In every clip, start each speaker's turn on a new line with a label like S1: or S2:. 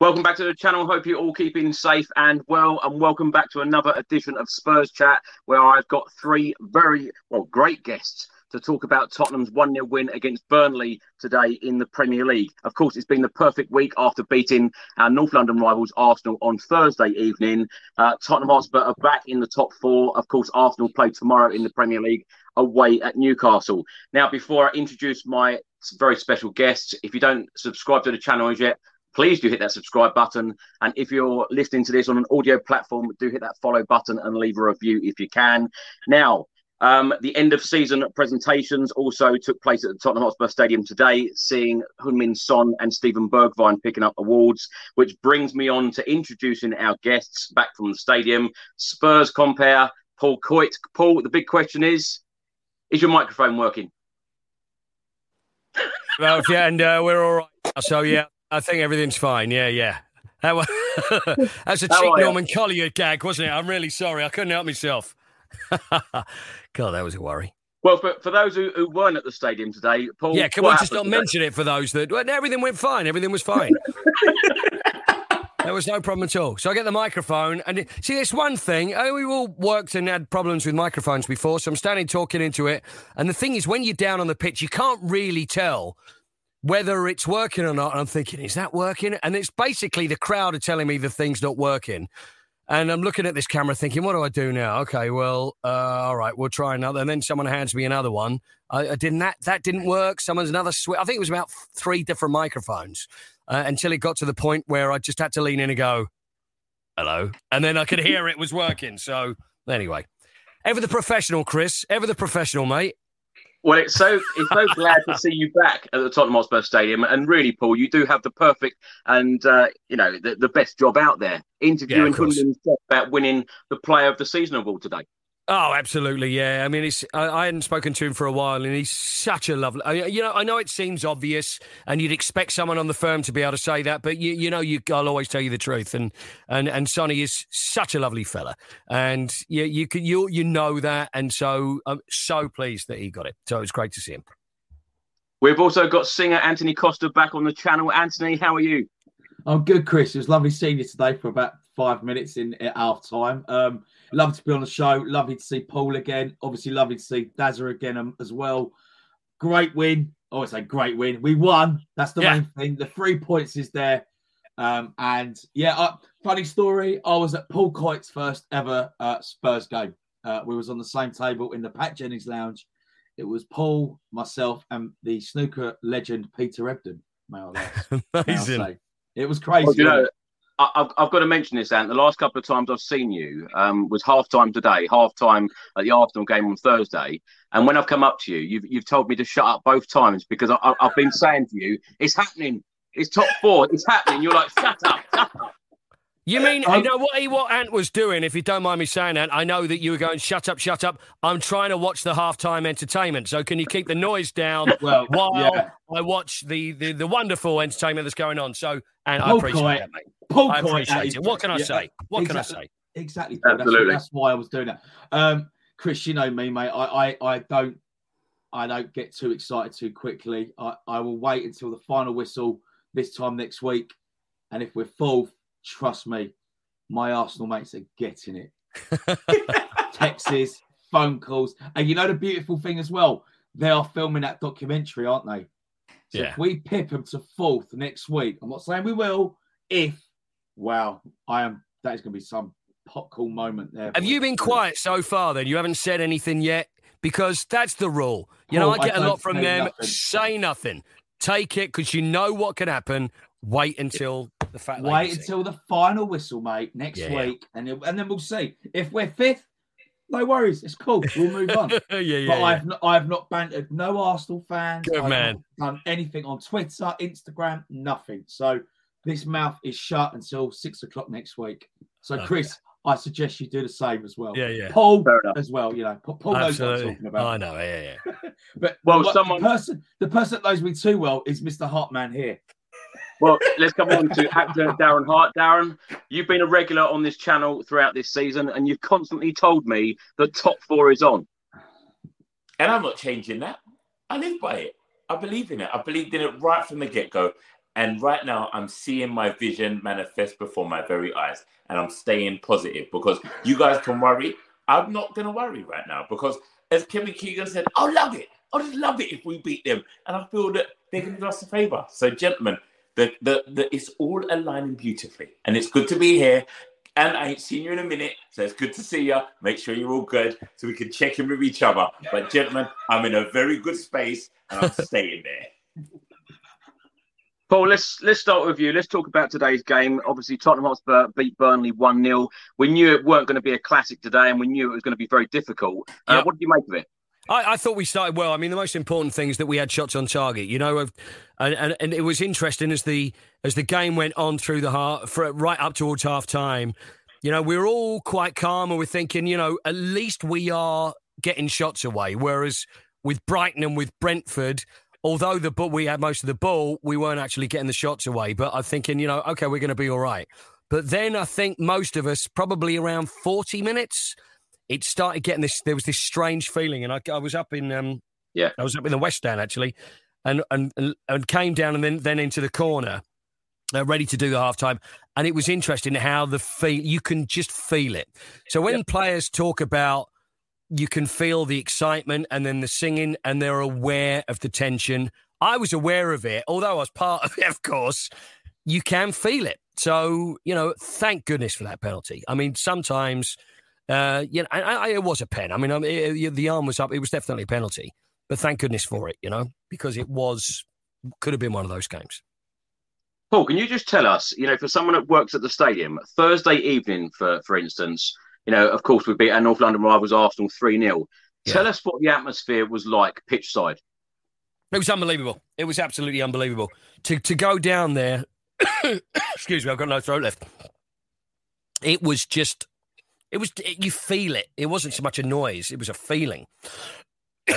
S1: Welcome back to the channel. Hope you're all keeping safe and well. And welcome back to another edition of Spurs Chat, where I've got three very, well, great guests to talk about Tottenham's 1 0 win against Burnley today in the Premier League. Of course, it's been the perfect week after beating our North London rivals Arsenal on Thursday evening. Uh, Tottenham Hotspur are back in the top four. Of course, Arsenal play tomorrow in the Premier League away at Newcastle. Now, before I introduce my very special guests, if you don't subscribe to the channel as yet, please do hit that subscribe button. And if you're listening to this on an audio platform, do hit that follow button and leave a review if you can. Now, um, the end of season presentations also took place at the Tottenham Hotspur Stadium today, seeing Heung-min Son and Steven Bergwijn picking up awards, which brings me on to introducing our guests back from the stadium. Spurs compare Paul Coyte. Paul, the big question is, is your microphone working?
S2: Well, yeah, and uh, we're all right. So, yeah, I think everything's fine. Yeah, yeah. That was, that's a cheap? Norman Collier gag, wasn't it? I'm really sorry. I couldn't help myself. God, that was a worry.
S1: Well, for, for those who, who weren't at the stadium today, Paul.
S2: Yeah, can we just not
S1: today?
S2: mention it for those that well, everything went fine. Everything was fine. there was no problem at all. So I get the microphone, and it, see, there's one thing. Oh, we all worked and had problems with microphones before, so I'm standing talking into it. And the thing is, when you're down on the pitch, you can't really tell whether it's working or not. And I'm thinking, is that working? And it's basically the crowd are telling me the thing's not working. And I'm looking at this camera thinking, what do I do now? Okay, well, uh, all right, we'll try another. And then someone hands me another one. I, I didn't that that didn't work. Someone's another switch. I think it was about three different microphones uh, until it got to the point where I just had to lean in and go, hello. And then I could hear it was working. So anyway, ever the professional, Chris. Ever the professional, mate.
S1: Well, it's so it's so glad to see you back at the Tottenham Hotspur Stadium, and really, Paul, you do have the perfect and uh, you know the, the best job out there, interviewing
S2: course.
S1: About winning the Player of the Season award today.
S2: Oh, absolutely, yeah. I mean, it's I, I hadn't spoken to him for a while, and he's such a lovely. I, you know, I know it seems obvious, and you'd expect someone on the firm to be able to say that, but you, you know, you, I'll always tell you the truth. And and and Sonny is such a lovely fella, and you you can you you know that, and so I'm so pleased that he got it. So it was great to see him.
S1: We've also got singer Antony Costa back on the channel. Anthony, how are you?
S3: I'm good, Chris. It was lovely seeing you today for about five minutes in at half time. Um, lovely to be on the show. Lovely to see Paul again. Obviously, lovely to see Dazza again um, as well. Great win. I always a great win. We won. That's the
S2: Yeah.
S3: main thing. The three points is there. Um, and yeah, uh, funny story. I was at Paul Coyte's first ever uh, Spurs game. Uh, we was on the same table in the Pat Jennings Lounge It was Paul, myself, and the snooker legend Peter Ebdon. May I,
S2: Amazing.
S3: say. It was crazy.
S1: Well, you know,
S3: wasn't it?
S1: I- I've, I've got to mention this, Ant. The last couple of times I've seen you um, was half time today, half time at the Arsenal game on Thursday. And when I've come up to you, you've, you've told me to shut up both times because I, I've been saying to you, it's happening. It's top four. It's happening. You're like, shut up, shut up.
S2: You mean
S3: Um,
S2: you know what he, what Ant was doing? If you don't mind me saying that, I know that you were going shut up, shut up. I'm trying to watch the halftime entertainment. So can you keep the noise down
S3: Well,
S2: while
S3: yeah.
S2: I watch the, the the wonderful entertainment that's going on? So and I appreciate
S3: Coy-
S2: that, mate.
S3: Paul
S2: I appreciate
S3: at
S2: it. What can I
S3: best.
S2: say? What can I say?
S3: Exactly. Paul. That's-
S1: Absolutely.
S3: That's, why I was doing that. Um, Chris, you know me, mate. I, I, I don't, I don't get too excited too quickly. I, I will wait until the final whistle this time next week, and if we're full, trust me, my Arsenal mates are getting it. Texts, phone calls, and you know the beautiful thing as well. They are filming that documentary, aren't they? So
S2: Yeah.
S3: if we pip them to fourth next week, I'm not saying we will. If wow, I am. That is going to be some pop cool moment there.
S2: Have you been quiet so far? Then you haven't said anything yet because that's the rule. You know, I get
S3: I
S2: a lot from them.
S3: nothing.
S2: Say nothing. Take it because you know what can happen. Wait until the fact.
S3: Wait until the final whistle, mate, next
S2: Yeah, yeah.
S3: week, and then- and then we'll see. If we're fifth, no worries, it's cool. We'll move on.
S2: yeah, yeah.
S3: but
S2: yeah.
S3: I've not, I've not bantered no Arsenal fans.
S2: Good
S3: I've
S2: man.
S3: not done anything on Twitter, Instagram, nothing. So this mouth is shut until six o'clock next week. So
S2: Okay.
S3: Chris, I suggest you do the same as well.
S2: Yeah, yeah.
S3: Paul as well. You know, Paul knows what I'm talking about.
S2: I know. Yeah, yeah.
S3: But
S1: Well,
S3: the,
S1: someone-
S3: the person, the person that knows me too well is Mr. Hartman here.
S1: Well, let's come on to actor Darren Hart. Darren, you've been a regular on this channel throughout this season, and you've constantly told me that top four is on.
S4: And I'm not changing that. I live by it. I believe in it. I believed in it right from the get go. And right now, I'm seeing my vision manifest before my very eyes. And I'm staying positive because you guys can worry. I'm not going to worry right now because, as Kevin Keegan said, I'll love it. I'll just love it if we beat them. And I feel that they're going to do us a favor. So, gentlemen, the, the, the, it's all aligning beautifully. And it's good to be here. And I ain't seen you in a minute, so it's good to see you. Make sure you're all good so we can check in with each other. But, gentlemen, I'm in a very good space and I'm staying there.
S1: Paul, let's let's start with you. Let's talk about today's game. Obviously, Tottenham Hotspur beat Burnley one 0 We knew it weren't going to be a classic today, and we knew it was going to be very difficult. Uh,
S2: Yep.
S1: What did you make of it?
S2: I, I thought we started well. I mean, the most important thing is that we had shots on target. You know, and, and, and it was interesting as the as the game went on through the heart, right up towards half time. You know, we were all quite calm and we're thinking, you know, at least we are getting shots away. Whereas with Brighton and with Brentford, although the but we had most of the ball, we weren't actually getting the shots away. But I'm thinking, you know, okay, we're going to be all right. But then I think most of us, probably around 40 minutes, it started getting this. There was this strange feeling, and I, I was up in, um,
S1: Yeah.
S2: I was up in the West Stand actually, and and and- came down and then then into the corner, uh, ready to do the halftime. And it was interesting how the feel you can just feel it. So when players talk about you can feel the excitement and then the singing, and they're aware of the tension. I was aware of it, although I was part of it, of course. You can feel it. So you know, thank goodness for that penalty. I mean, sometimes. Uh, you know, I, I, it was a pen. I mean, I mean it- the arm was up. It was definitely a penalty, but thank goodness for it. You know, because it was could have been one of those games.
S1: Paul, can you just tell us, you know, for someone that works at the stadium, Thursday evening, for for instance, you know, of course, we beat our North London rivals Arsenal 3 0. Tell us what the atmosphere was like pitch side.
S2: It was unbelievable. It was absolutely unbelievable to to go down there. excuse me, I've got no throat left. It was just, it was you feel it. It wasn't so much a noise; it was a feeling.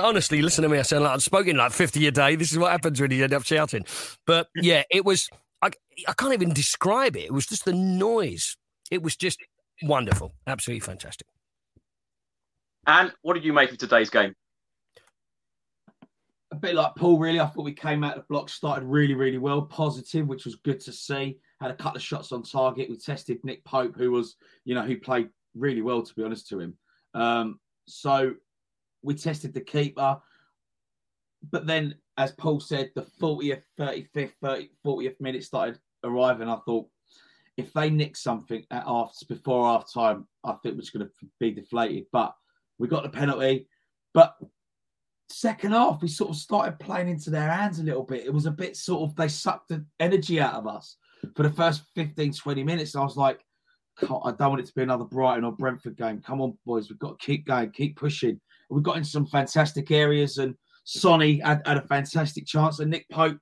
S2: Honestly, listen to me. I sound like I'm spoken like fifty a day. This is what happens when you end up shouting. But yeah, it was. I I can't even describe it. It was just the noise. It was just wonderful, absolutely fantastic.
S1: And what did you make of today's game?
S3: a bit like Paul, really. I thought we came out of the block, started really, really well, positive, which was good to see. Had a couple of shots on target. We tested Nick Pope, who was, you know, who played really well, to be honest to him. Um, so we tested the keeper. But then, as Paul said, the 40th, 35th, 30, 40th minute started arriving. I thought, if they nick something at after before half time, I think we're going to be deflated. But we got the penalty. But second half, we sort of started playing into their hands a little bit. It was a bit sort of, they sucked the energy out of us for the first 15, 20 minutes. I was like, I don't want it to be another Brighton or Brentford game. Come on, boys. We've got to keep going, keep pushing. We got in some fantastic areas, and Sonny had, had a fantastic chance, and Nick Pope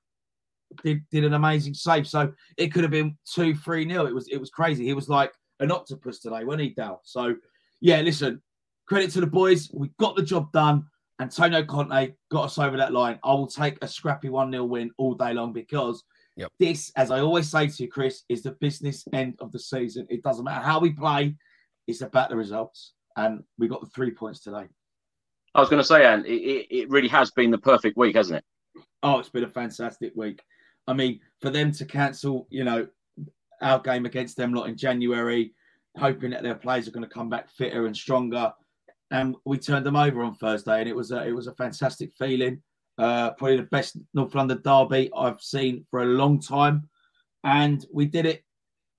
S3: did, did an amazing save. So it could have been two, three nil. It was it was crazy. He was like an octopus today, wasn't he, Dal? So yeah, listen, credit to the boys. We got the job done. Antonio Conte got us over that line. I will take a scrappy 1 0 win all day long because
S2: Yep.
S3: this, as I always say to you, Chris, is the business end of the season. It doesn't matter how we play, it's about the results. And we got the three points today.
S1: I was going to say, Anne, it, it, it really has been the perfect week, hasn't it?
S3: Oh, it's been a fantastic week. I mean, for them to cancel, you know, our game against them lot in January, hoping that their players are going to come back fitter and stronger, and we turned them over on Thursday, and it was a it was a fantastic feeling. Uh, probably the best North London derby I've seen for a long time, and we did it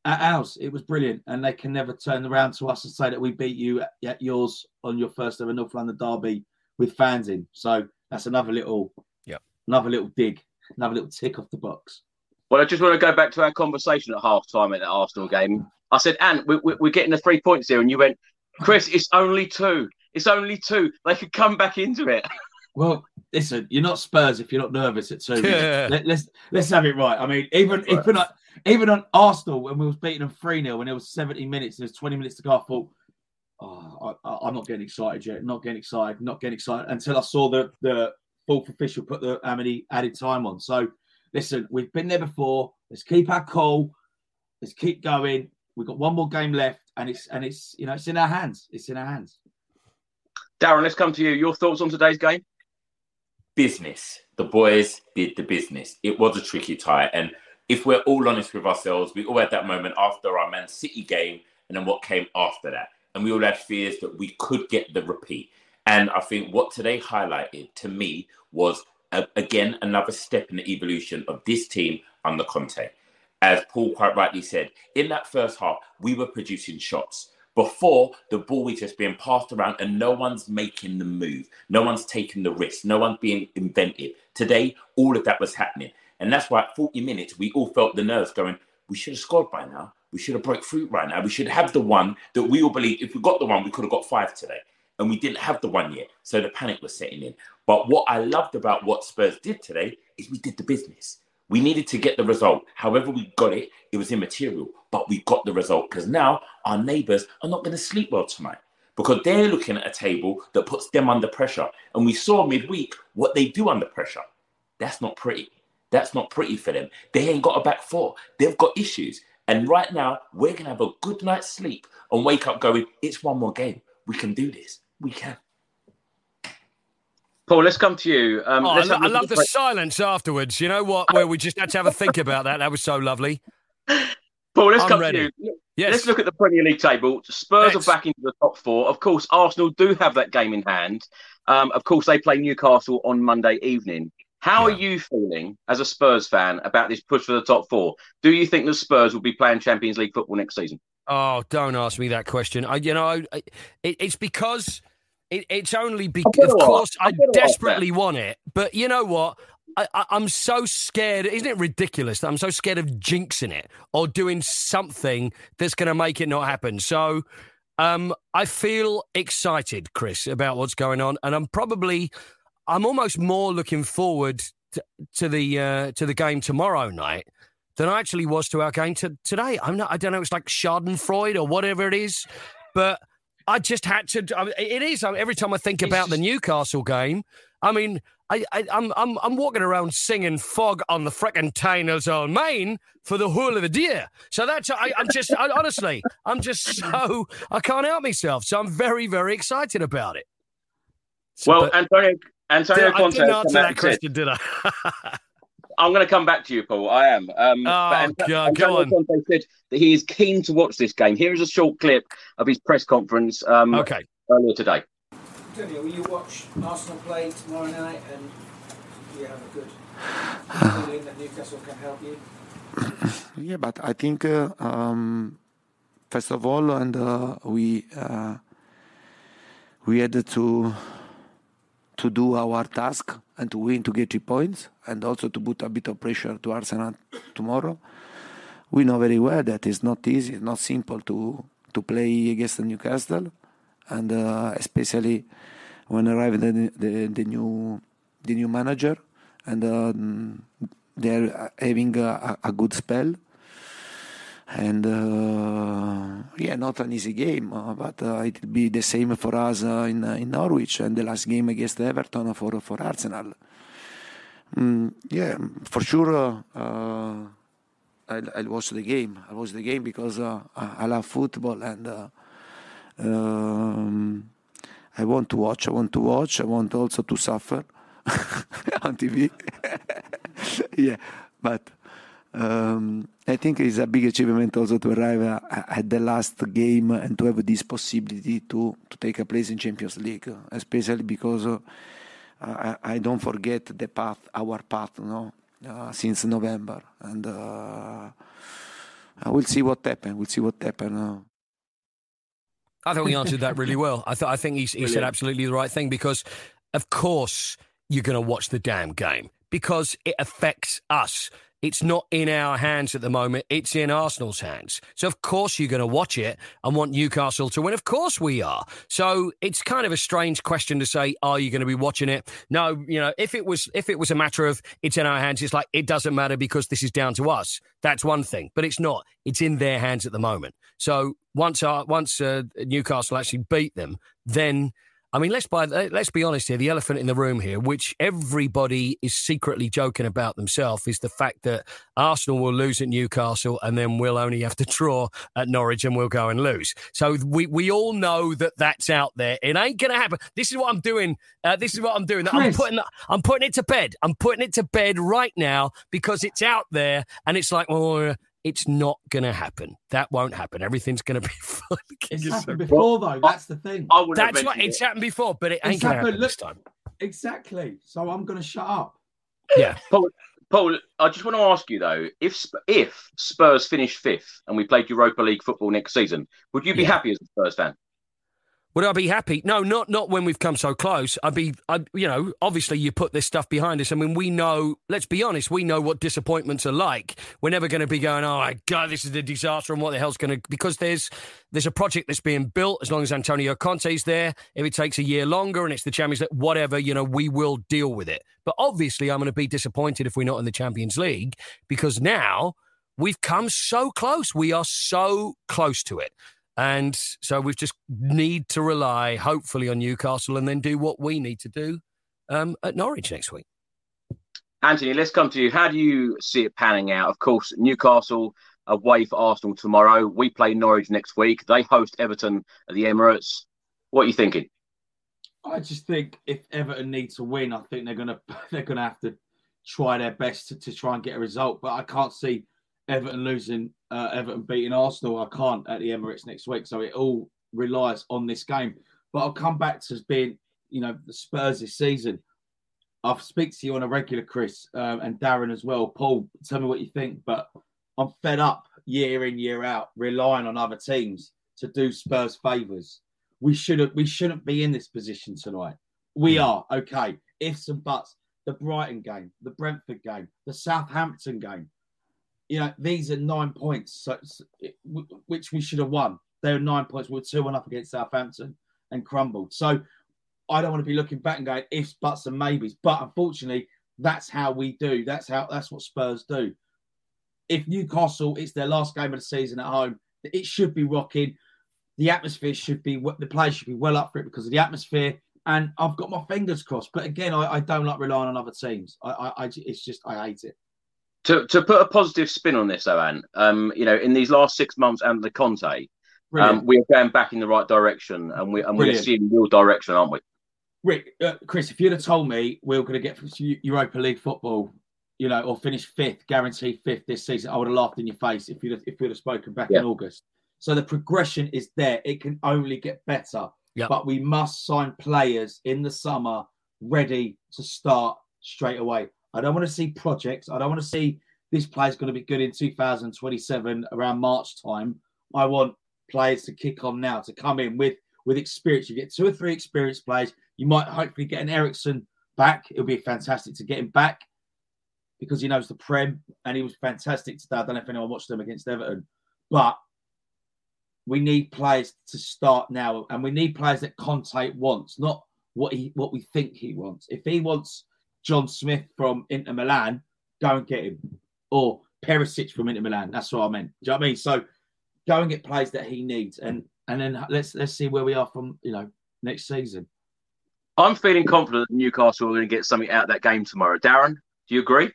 S3: at ours. It was brilliant, and they can never turn around to us and say that we beat you at, at yours on your first ever North London derby with fans in. So that's another little,
S2: Yep.
S3: another little dig, another little tick off the box.
S1: Well, I just want to go back to our conversation at half time at the Arsenal game. I said, Anne, we, we, we're getting the three points here. And you went, Chris, it's only two. It's only two. They could come back into it.
S3: Well, listen, you're not Spurs if you're not nervous at two.
S2: Yeah.
S3: Let, us let's have it right. I mean, even even on, even on Arsenal when we was beating them three 0 when it was 70 minutes, and there's 20 minutes to go. I thought, oh, I, I- I'm not getting excited yet. Not getting excited. Not getting excited until I saw the the fourth official put the how many added time on. So, listen, we've been there before. Let's keep our cool. Let's keep going. We've got one more game left, and it's and it's you know it's in our hands. It's in our hands.
S1: Darren, let's come to you. Your thoughts on today's game?
S4: Business. The boys did the business. It was a tricky tie. And if we're all honest with ourselves, we all had that moment after our Man City game and then what came after that. And we all had fears that we could get the repeat. And I think what today highlighted to me was, again, another step in the evolution of this team under Conte. As Paul quite rightly said, in that first half, we were producing shots. Before, the ball was just being passed around and no one's making the move. No one's taking the risk. No one's being inventive. Today, all of that was happening. And that's why at 40 minutes, we all felt the nerves going, we should have scored by now. We should have broke through right now. We should have the one that we all believe if we got the one, we could have got five today. And we didn't have the one yet. So the panic was setting in. But what I loved about what Spurs did today is we did the business. We needed to get the result. However, we got it, it was immaterial, but we got the result because now our neighbors are not going to sleep well tonight because they're looking at a table that puts them under pressure. And we saw midweek what they do under pressure. That's not pretty. That's not pretty for them. They ain't got a back four. They've got issues. And right now, we're going to have a good night's sleep and wake up going, it's one more game. We can do this. We can.
S1: Paul, let's come to you. Um,
S2: Oh, I, lo-
S1: have a
S2: I
S1: look
S2: love the
S1: the-
S2: silence afterwards. You know what? Where we just had to have a think about that. That was so lovely.
S1: Paul, let's
S2: I'm
S1: come
S2: ready.
S1: to you.
S2: Yes.
S1: Let's look at the Premier League table. Spurs
S2: Let's.
S1: are back into the top four. Of course, Arsenal do have that game in hand. Um, of course, they play Newcastle on Monday evening. How
S2: Yeah.
S1: are you feeling as a Spurs fan about this push for the top four? Do you think the Spurs will be playing Champions League football next season?
S2: Oh, don't ask me that question. I, you know, I, I- it, it's because it, it's only because, of course, I
S1: ask
S2: desperately want it. But you know what? I, I, I'm so scared. Isn't it ridiculous that I'm so scared of jinxing it or doing something that's going to make it not happen? So, um, I feel excited, Chris, about what's going on, and I'm probably, I'm almost more looking forward to, to the uh, to the game tomorrow night than I actually was to our game to, today. I'm not. I don't know. It's like Schadenfreude or whatever it is, but I just had to. I mean, it is. I mean, every time I think about the Newcastle game, I mean, I, I, I'm I'm I'm walking around singing "Fog on the frickin' Tainers on Main" for the whole of the deer. So that's. I, I'm just I, honestly, I'm just so I can't help myself. So I'm very very excited about it. So,
S1: Well,
S2: but-
S1: Antonio, Antonio
S2: I
S1: Conte.
S2: didn't
S1: has come
S2: answer that question, did I?
S1: I'm going to come back to you, Paul. I am. Um,
S2: Oh,
S1: Ant-
S2: God, go
S1: Antonio
S2: on.
S1: Conte said that he is keen to watch this game. Here is a short clip of his press conference um,
S2: okay.
S1: earlier today.
S5: Antonio, will you watch Arsenal play tomorrow night and you have a good feeling that Newcastle can help you?
S6: Yeah, but I think uh, um, first of all, and uh, we uh, we had to to do our task and to win to get three points and also to put a bit of pressure to Arsenal tomorrow. We know very well that it's not easy, it's not simple to to play against Newcastle, and uh, especially when arrive the, the, the new the new manager and um, they're having a, a, good spell. And uh, yeah, not an easy game, uh, but uh, it will be the same for us uh, in in Norwich and the last game against Everton for for Arsenal. Mm, yeah, for sure. Uh, I, I watch the game. I watch the game because uh, I love football and um, I want to watch. I want to watch. I want also to suffer on TV. yeah, but um, I think it's a big achievement also to arrive uh, at the last game and to have this possibility to, to take a place in Champions League, especially because uh, I, I, don't forget the path, our path, know, uh, since November, and uh, we'll see what happens. We'll see what happens.
S2: I think he answered that really well. I, th- I think he, he said absolutely the right thing because, of course, you're going to watch the damn game because it affects us. It's not in our hands at the moment. It's in Arsenal's hands. So of course you're going to watch it and want Newcastle to win. Of course we are. So it's kind of a strange question to say, are you going to be watching it? No, you know, if it was if it was a matter of it's in our hands, it's like it doesn't matter because this is down to us. That's one thing, but it's not. It's in their hands at the moment. So once uh, once uh, Newcastle actually beat them, then I mean, let's by, let's be honest here. The elephant in the room here, which everybody is secretly joking about themselves, is the fact that Arsenal will lose at Newcastle and then we'll only have to draw at Norwich and we'll go and lose. So we we all know that that's out there. It ain't gonna happen. This is what I'm doing. Uh, this is what I'm doing. I'm putting I'm putting it to bed. I'm putting it to bed right now because it's out there and it's like, well, it's not going to happen. That won't happen. Everything's going to be fine.
S3: It's happened before, though. That's the thing.
S2: That's what it's happened before, but it ain't going to happen this time.
S3: Exactly. So I'm going to shut up.
S2: Yeah.
S1: Paul, Paul, I just want to ask you though, if if Spurs finish fifth and we played Europa League football next season, would you be yeah. happy as a Spurs fan?
S2: Would I be happy? No, not not when we've come so close. I'd be, I, you know, obviously you put this stuff behind us. I mean, we know. Let's be honest, we know what disappointments are like. We're never going to be going, oh my god, this is a disaster, and what the hell's going to? Because there's there's a project that's being built. As long as Antonio Conte's there, if it takes a year longer and it's the Champions League, whatever, you know, we will deal with it. But obviously, I'm going to be disappointed if we're not in the Champions League because now we've come so close. We are so close to it. And so we just need to rely, hopefully, on Newcastle and then do what we need to do um, at Norwich next week.
S1: Antony, let's come to you. How do you see it panning out? Of course, Newcastle away for Arsenal tomorrow. We play Norwich next week. They host Everton at the Emirates. What are you thinking?
S3: I just think if Everton need to win, I think they're gonna they're gonna have to try their best to, to try and get a result. But I can't see Everton losing, uh, Everton beating Arsenal. I can't at the Emirates next week. So it all relies on this game. But I'll come back to being, you know, the Spurs this season. I'll speak to you on a regular, Chris, um, and Darren as well. Paul, tell me what you think. But I'm fed up year in, year out, relying on other teams to do Spurs favours. We shouldn't we shouldn't be in this position tonight. We hmm. are, okay. Ifs and buts. The Brighton game, the Brentford game, the Southampton game you know, these are nine points, so, which we should have won. They were nine points. We were 2 1 up against Southampton and crumbled. So I don't want to be looking back and going ifs, buts, and maybes. But unfortunately, that's how we do. That's how that's what Spurs do. If Newcastle, it's their last game of the season at home, it should be rocking. The atmosphere should be, the players should be well up for it because of the atmosphere. And I've got my fingers crossed. But again, I, I don't like relying on other teams. I, I, I, it's just, I hate it.
S1: To to put a positive spin on this, though, Anne, um, you know, in these last six months and the Conte, um, we are going back in the right direction, and we and we're seeing real direction, aren't we?
S3: Rick, uh, Chris, if you'd have told me we were going to get Europa League football, you know, or finish fifth, guaranteed fifth this season, I would have laughed in your face if you'd have, if you'd have spoken back yeah. in August. So the progression is there; it can only get better. Yep. But we must sign players in the summer ready to start straight away. I don't want to see projects. I don't want to see this player's going to be good in 2027 around March time. I want players to kick on now, to come in with with experience. You get two or three experienced players. You might hopefully get an Eriksen back. It'll be fantastic to get him back because he knows the Prem and he was fantastic today. I don't know if anyone watched them against Everton, but we need players to start now, and we need players that Conte wants, not what he what we think he wants. If he wants John Smith from Inter Milan, go and get him, or Perisic from Inter Milan. That's what I meant. Do you know what I mean? So go and get players that he needs, and and then let's let's see where we are from you know next season.
S1: I'm feeling confident that Newcastle are going to get something out of that game tomorrow. Darren, do you agree?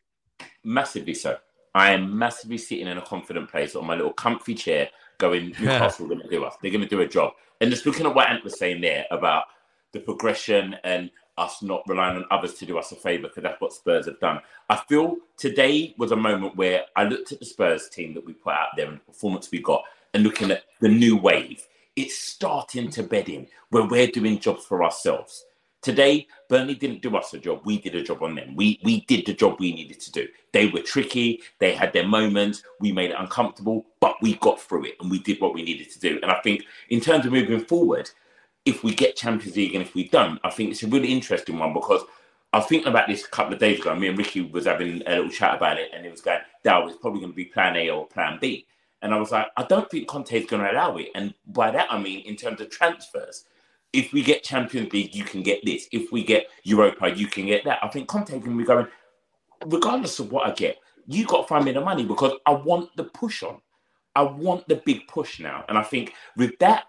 S4: Massively so. I am massively sitting in a confident place on my little comfy chair, going, Newcastle are going to do us. They're going to do a job. And just looking at what Ant was saying there about the progression and us not relying on others to do us a favour, because that's what Spurs have done. I feel today was a moment where I looked at the Spurs team that we put out there and the performance we got, and looking at the new wave. It's starting to bed in where we're doing jobs for ourselves. Today, Burnley didn't do us a job. We did a job on them. We we did the job we needed to do. They were tricky. They had their moments. We made it uncomfortable, but we got through it and we did what we needed to do. And I think in terms of moving forward, if we get Champions League and if we don't, I think it's a really interesting one because I was thinking about this a couple of days ago. Me and Ricky was having a little chat about it, and it was going, "That it's probably going to be Plan A or Plan B." And I was like, I don't think Conte is going to allow it. And by that I mean in terms of transfers if we get Champions League, you can get this. If we get Europa, you can get that. I think Conte can be going, regardless of what I get, you got to find me the money because I want the push on. I want the big push now. And I think with that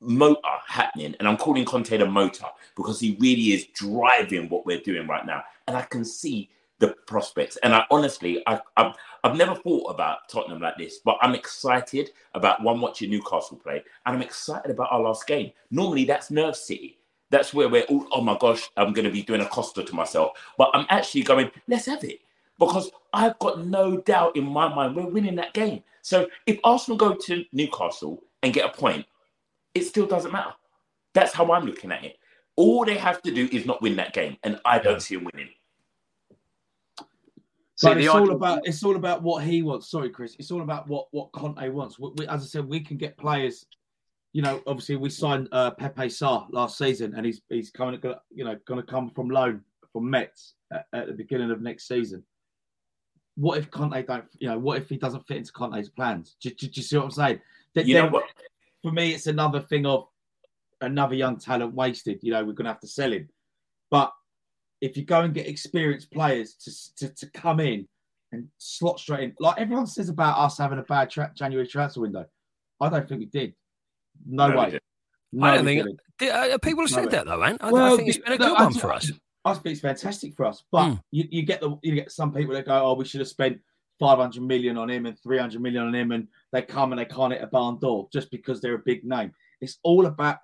S4: motor happening, and I'm calling Conte the motor because he really is driving what we're doing right now. And I can see the prospects. And I honestly, I, I've, I've never thought about Tottenham like this, but I'm excited about one watching Newcastle play, and I'm excited about our last game. Normally, that's Nerve City. That's where we're all, oh my gosh, I'm going to be doing a Costa to myself. But I'm actually going, let's have it. Because I've got no doubt in my mind we're winning that game. So if Arsenal go to Newcastle and get a point, it still doesn't matter. That's how I'm looking at it. All they have to do is not win that game, and I don't see them winning.
S3: But it's all about it's all about what he wants. Sorry, Chris. It's all about what what Conte wants. We, we, as I said, we can get players. You know, obviously we signed uh, Pape Sarr last season, and he's he's coming. You know, going to come from loan from Metz at, at, the beginning of next season. What if Conte don't? You know, what if he doesn't fit into Conte's plans? Do, do, do you see what I'm saying? Then, you know what? For me, it's another thing of another young talent wasted. You know, we're going to have to sell him. But if you go and get experienced players to, to, to come in and slot straight in, like everyone says about us having a bad tra- January transfer window, I don't think we did. No, no way.
S2: No, I don't think did, uh, people have said no that though, man. I, well, I, think it's been a good one for us.
S3: I think it's fantastic for us, but mm. you, you get the you get some people that go, "Oh, we should have spent 500 million on him and 300 million on him," and they come and they can't hit a barn door just because they're a big name. It's all about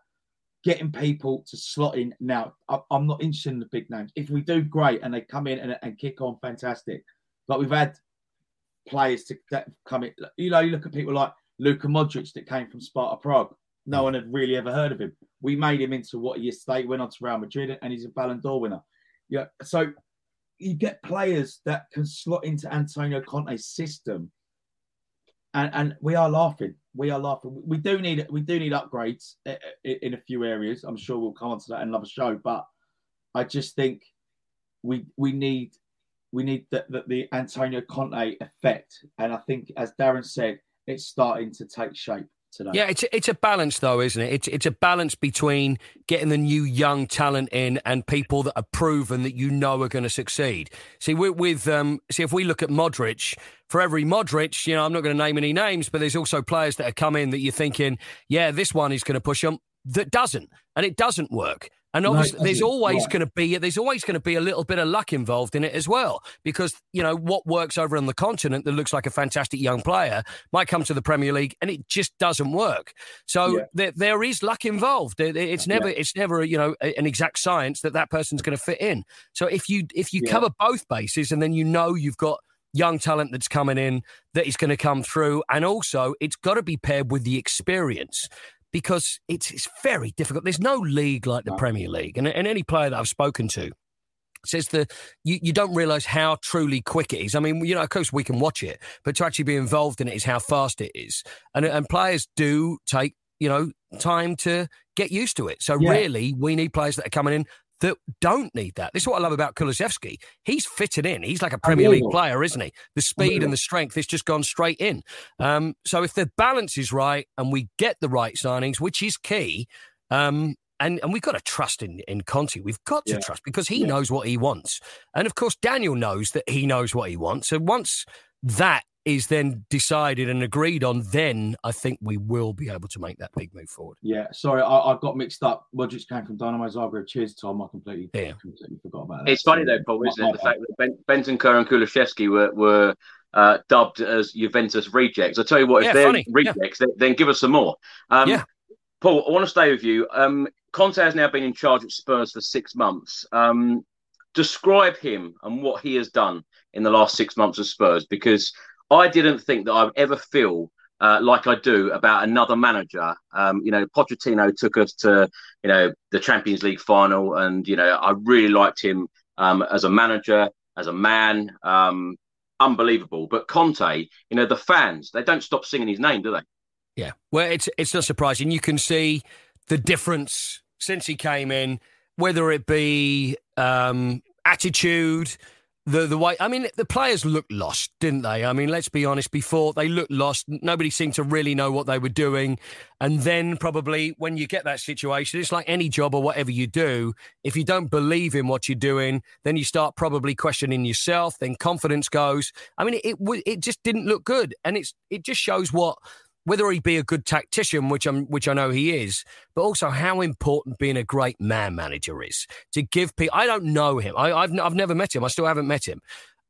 S3: getting people to slot in. Now, I'm not interested in the big names. If we do great and they come in and, and kick on, fantastic. But we've had players to that come in. You know, you look at people like Luka Modric that came from Sparta Prague. No one had really ever heard of him. We made him into what he is today. Went on to Real Madrid and he's a Ballon d'Or winner. Yeah, so you get players that can slot into Antonio Conte's system, and and we are laughing we are laughing. We do need we do need upgrades eh, eh, in a few areas. I'm sure we'll come on to that in another show, but I just think we we need we need the, the, the Antonio Conte effect, and I think as Darren said, it's starting to take shape today.
S2: Yeah, it's it's a balance though, isn't it? It's it's a balance between getting the new young talent in and people that are proven that you know are going to succeed. See, with, with um, see if we look at Modric, for every Modric, you know, I'm not going to name any names, but there's also players that are come in that you're thinking, yeah, this one is going to push them. That doesn't, and it doesn't work. And obviously, no, there's always right. going to be there's always going to be a little bit of luck involved in it as well, because you know what works over on the continent that looks like a fantastic young player might come to the Premier League and it just doesn't work. So yeah. there, there is luck involved. It's never yeah. it's never you know an exact science that that person's going to fit in. So if you if you yeah. cover both bases and then you know you've got young talent that's coming in that is going to come through. And also, it's got to be paired with the experience because it's, it's very difficult. There's no league like the. Premier League. And, and any player that I've spoken to says that you, you don't realize how truly quick it is. I mean, you know, of course we can watch it, but to actually be involved in it is how fast it is. And, and players do take, you know, time to get used to it. So
S3: Yeah.
S2: really, we need players that are coming in that don't need that. This is what I love about Kulusevski. He's fitted in. He's like a Premier League player, isn't he? The speed and the strength has just gone straight in. Um, so if the balance is right and we get the right signings, which is key, um, and, and we've got to trust in, in Conte. We've got to
S3: Yeah.
S2: trust because he
S3: Yeah.
S2: knows what he wants. And of course, Daniel knows that he knows what he wants. So once that is then decided and agreed on, then I think we will be able to make that big move forward.
S3: Yeah, sorry, I, I got mixed up. Modric came from Dynamo Zagreb. Cheers, Tom. I completely,
S2: Yeah.
S3: completely forgot about that.
S1: It's funny though, Paul, isn't it? The fact that ben, Bentancur and Kulusevski were, were uh, dubbed as Juventus rejects. I tell you what, if
S2: Yeah,
S1: they're
S2: funny. Yeah.
S1: rejects, then, then give us some more. Um,
S2: Yeah.
S1: Paul, I want to stay with you. Um, Conte has now been in charge at Spurs for six months. Um, describe him and what he has done in the last six months of Spurs, because I didn't think that I would ever feel uh, like I do about another manager. Um, you know, Pochettino took us to, you know, the Champions League final, and you know, I really liked him um, as a manager, as a man. Um, unbelievable. But Conte, you know, the fans, they don't stop singing his name, do they?
S2: Yeah. Well, it's it's not surprising. You can see the difference since he came in, whether it be um, attitude, the the way. I mean, the players looked lost, didn't they? I mean, let's be honest. Before they looked lost, nobody seemed to really know what they were doing. And then probably when you get that situation, it's like any job or whatever you do. If you don't believe in what you're doing, then you start probably questioning yourself. Then confidence goes. I mean, it it, it just didn't look good, and it's it just shows what whether he be a good tactician, which I'm, which I know he is, but also how important being a great man manager is to give people. I don't know him. I, I've, n- I've never met him. I still haven't met him.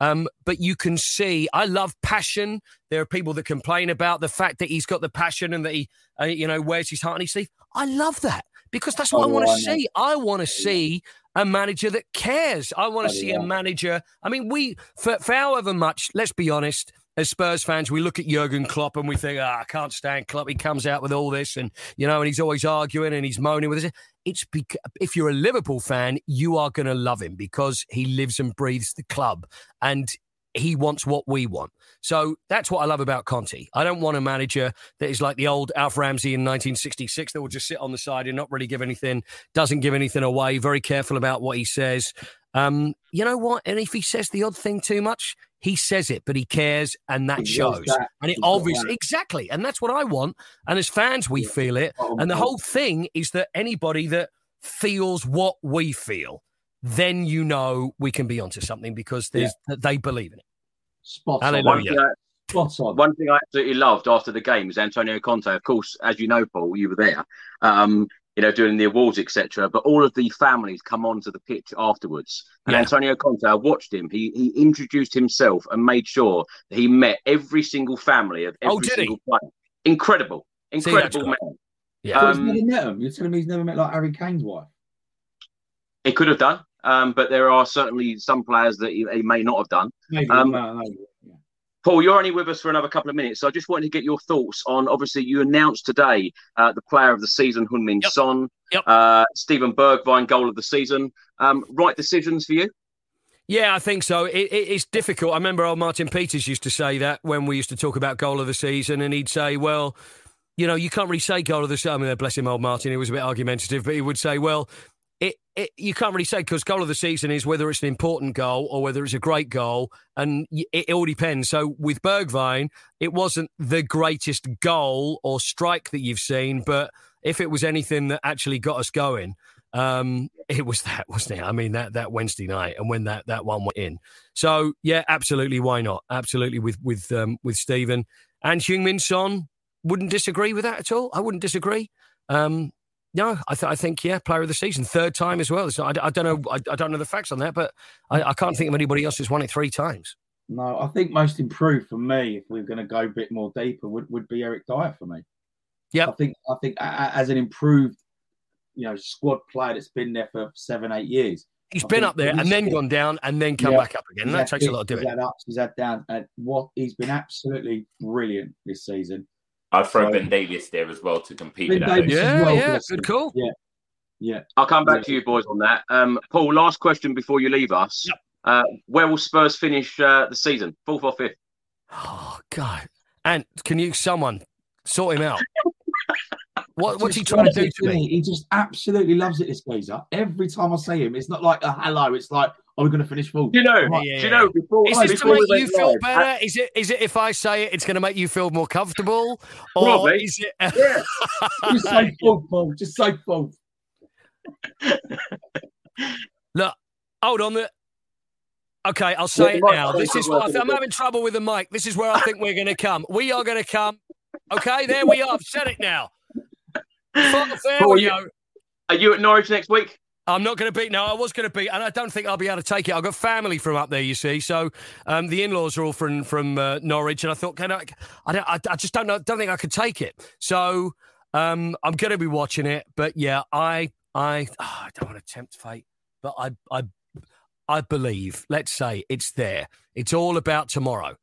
S2: Um, but you can see, I love passion. There are people that complain about the fact that he's got the passion and that he, uh, you know, wears his heart on his sleeve. I love that because that's what I
S3: Oh,
S2: want to
S3: know.
S2: see. I want to see a manager that cares. I want to
S3: Oh,
S2: see
S3: yeah.
S2: a manager. I mean, we for, for however much. Let's be honest. As Spurs fans, we look at Jurgen Klopp and we think, ah, I can't stand Klopp. He comes out with all this, and you know, and he's always arguing and he's moaning with us. It's because if you're a Liverpool fan, you are going to love him because he lives and breathes the club, and he wants what we want. So that's what I love about Conte. I don't want a manager that is like the old Alf Ramsey in 1966 that will just sit on the side and not really give anything, doesn't give anything away, very careful about what he says. Um, you know what? And if he says the odd thing too much, he says it, but he cares, and that
S3: He
S2: shows.
S3: that.
S2: And it obviously, exactly, and that's what I want. And as fans, we feel it.
S3: Oh,
S2: And the whole thing is that anybody that feels what we feel, then you know we can be onto something because there's that they believe in it.
S3: Spot on.
S2: Hallelujah.
S1: One thing, I,
S3: Spot on.
S1: one thing I absolutely loved after the game was Antonio Conte. Of course, as you know, Paul, you were there. Um, you know, doing the awards, etc. But all of the families come onto the pitch afterwards. And
S2: Yeah.
S1: Antonio Conte, I watched him. He he introduced himself and made sure that he met every single family of every
S2: Oh, did he?
S1: single player. Incredible, incredible
S2: good.
S1: man.
S2: Yeah.
S3: So
S1: Um,
S3: he's never met him. You're telling me he's never met like Harry Kane's wife?
S1: He could have done, um, but there are certainly some players that he, he may not have done.
S3: Maybe.
S1: Um,
S3: no, no. Yeah.
S1: Paul, you're only with us for another couple of minutes, so I just wanted to get your thoughts on. Obviously, you announced today uh, the player of the season, Heung-min
S2: Yep.
S1: Son,
S2: Yep.
S1: uh, Steven Bergwijn, goal of the season. Um, right decisions for you?
S2: Yeah, I think so. It, it, it's difficult. I remember old Martin Peters used to say that when we used to talk about goal of the season, and he'd say, well, you know, you can't really say goal of the season. I mean, bless him, old Martin. He was a bit argumentative, but he would say, well, it, it you can't really say because goal of the season is whether it's an important goal or whether it's a great goal, and it, all depends. So with Bergwijn, it wasn't the greatest goal or strike that you've seen, but if it was anything that actually got us going, um, it was that, wasn't it? I mean, that that Wednesday night, and when that that one went in. So yeah, absolutely, why not? Absolutely, with with um, with Steven and Heung-Min Son, wouldn't disagree with that at all. I wouldn't disagree. Um, no, I, th- I think yeah, player of the season, third time as well. I, I don't know, I, I don't know the facts on that, but I, I can't think of anybody else who's won it three times.
S3: No, I think most improved for me, if we're going to go a bit more deeper, would, would be Eric Dier for me.
S2: Yep.
S3: I think I think as an improved, you know, squad player that's been there for seven, eight years.
S2: He's been up there and then gone down and then come
S3: Yeah.
S2: back up again. That takes a lot of doing.
S3: He's had ups, he's had downs, and what he's been absolutely brilliant this season.
S4: I'd throw
S3: So-
S4: Ben Davies there as well to compete
S3: Ben
S4: with that.
S3: Davies as
S2: Yeah,
S3: well,
S2: yeah,
S3: bless
S2: good call.
S3: Yeah, yeah.
S1: I'll come back
S3: Yeah.
S1: to you boys on that. Um, Paul, last question before you leave us. Uh, where will Spurs finish uh, the season? Fourth or fifth?
S2: Oh God! And can you someone sort him out? What, what's he trying to
S3: loves
S2: do
S3: it,
S2: to
S3: doesn't
S2: me?
S3: He? He just absolutely loves it. This geezer. Every time I see him, it's not like a hello. It's like, are we going to finish full?
S1: Do you know?
S3: Right.
S1: Do you know? Before,
S2: Is this to make you feel
S1: live,
S2: better? Is it? Is it if I say it, it's going to make you feel more comfortable? Or
S1: Probably.
S2: is it?
S1: Yeah.
S3: Just say full, Paul. Just say full.
S2: Look, hold on. The... Okay, I'll say
S1: Yeah,
S2: it now. This is what I
S1: a
S2: th- I'm having trouble with the mic. This is where I think we're going to come. We are going to come. Okay, there we are. I've said it now. Fuck, There
S1: Paul,
S2: we
S1: you-
S2: go.
S1: Are you at Norwich next week?
S2: I'm not going to beat. No, I was going to beat, and I don't think I'll be able to take it. I've got family from up there, you see. So um, the in-laws are all from from uh, Norwich, and I thought, can I? I, don't, I, I just don't know. Don't think I could take it. So um, I'm going to be watching it. But yeah, I I oh, I don't want to tempt fate, but I I I believe. Let's say it's there. It's all about tomorrow.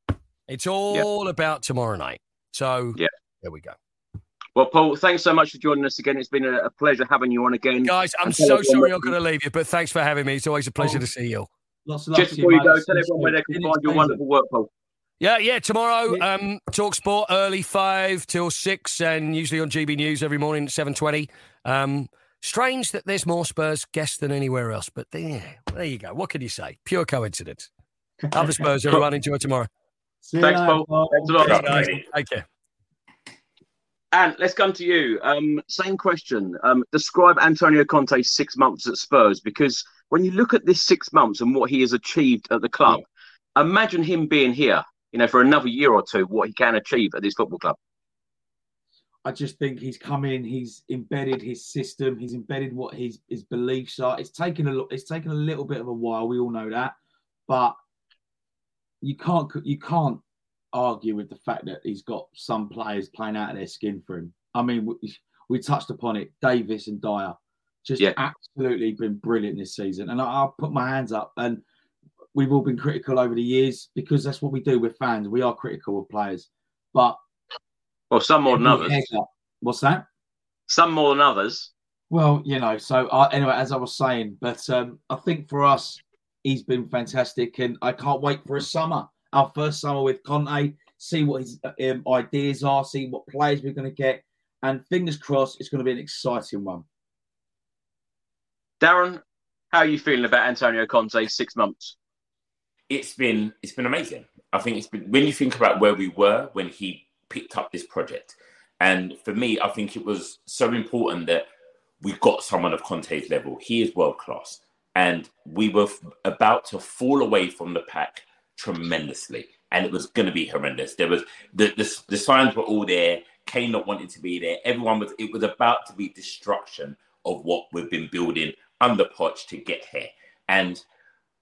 S2: It's all about tomorrow night. So
S1: Yeah.
S2: there we go.
S1: Well, Paul, thanks so much for joining us again. It's been a, a pleasure having you on again.
S2: Guys, I'm so
S1: everyone
S2: sorry I'm going to leave you, but thanks for having me. It's always a pleasure to see you.
S3: Lots of love
S1: Just
S3: to
S1: before you
S3: mate.
S1: go, tell everyone where they can
S3: Finish
S1: find your wonderful work, Paul.
S2: Yeah, yeah. Tomorrow, um, Talk Sport early five till six, and usually on GB News every morning at seven twenty. Um, strange that there's more Spurs guests than anywhere else, but there, there you go. What can you say? Pure coincidence. Love the Spurs, everyone. Enjoy tomorrow.
S3: See
S1: Thanks,
S3: later,
S1: Paul. Thanks a lot.
S2: Thanks, guys. Take care.
S1: And let's come to you. Um, same question. Um, describe Antonio Conte's six months at Spurs because when you look at this six months and what he has achieved at the club, imagine him being here, you know, for another year or two, what he can achieve at this football club.
S3: I just think he's come in, he's embedded his system, he's embedded what his his beliefs are. It's taken a it's taken a little bit of a while, we all know that, but you can't you can't argue with the fact that he's got some players playing out of their skin for him. I mean, we, we touched upon it, Davies and Dier, just
S1: Yeah.
S3: absolutely been brilliant this season, and I, I'll put my hands up and. We've all been critical over the years because that's what we do. We're fans. We are critical of players, but
S1: Well, some more than others.
S3: haircut- What's that?
S1: Some more than others.
S3: Well, you know, so I, anyway, as I was saying, but um, I think for us, he's been fantastic, and I can't wait for a summer, our first summer with Conte, see what his um, ideas are, see what players we're going to get, and fingers crossed, it's going to be an exciting one.
S1: Darren, how are you feeling about Antonio Conte six months?
S4: it's been it's been amazing. I think it's been when you think about where we were when he picked up this project, and for me, I think it was so important that we got someone of Conte's level. He is world class, and we were f- about to fall away from the pack tremendously, and it was going to be horrendous. There was the, the the signs were all there. Kane not wanting to be there. Everyone was. It was about to be destruction of what we've been building under Poch to get here, and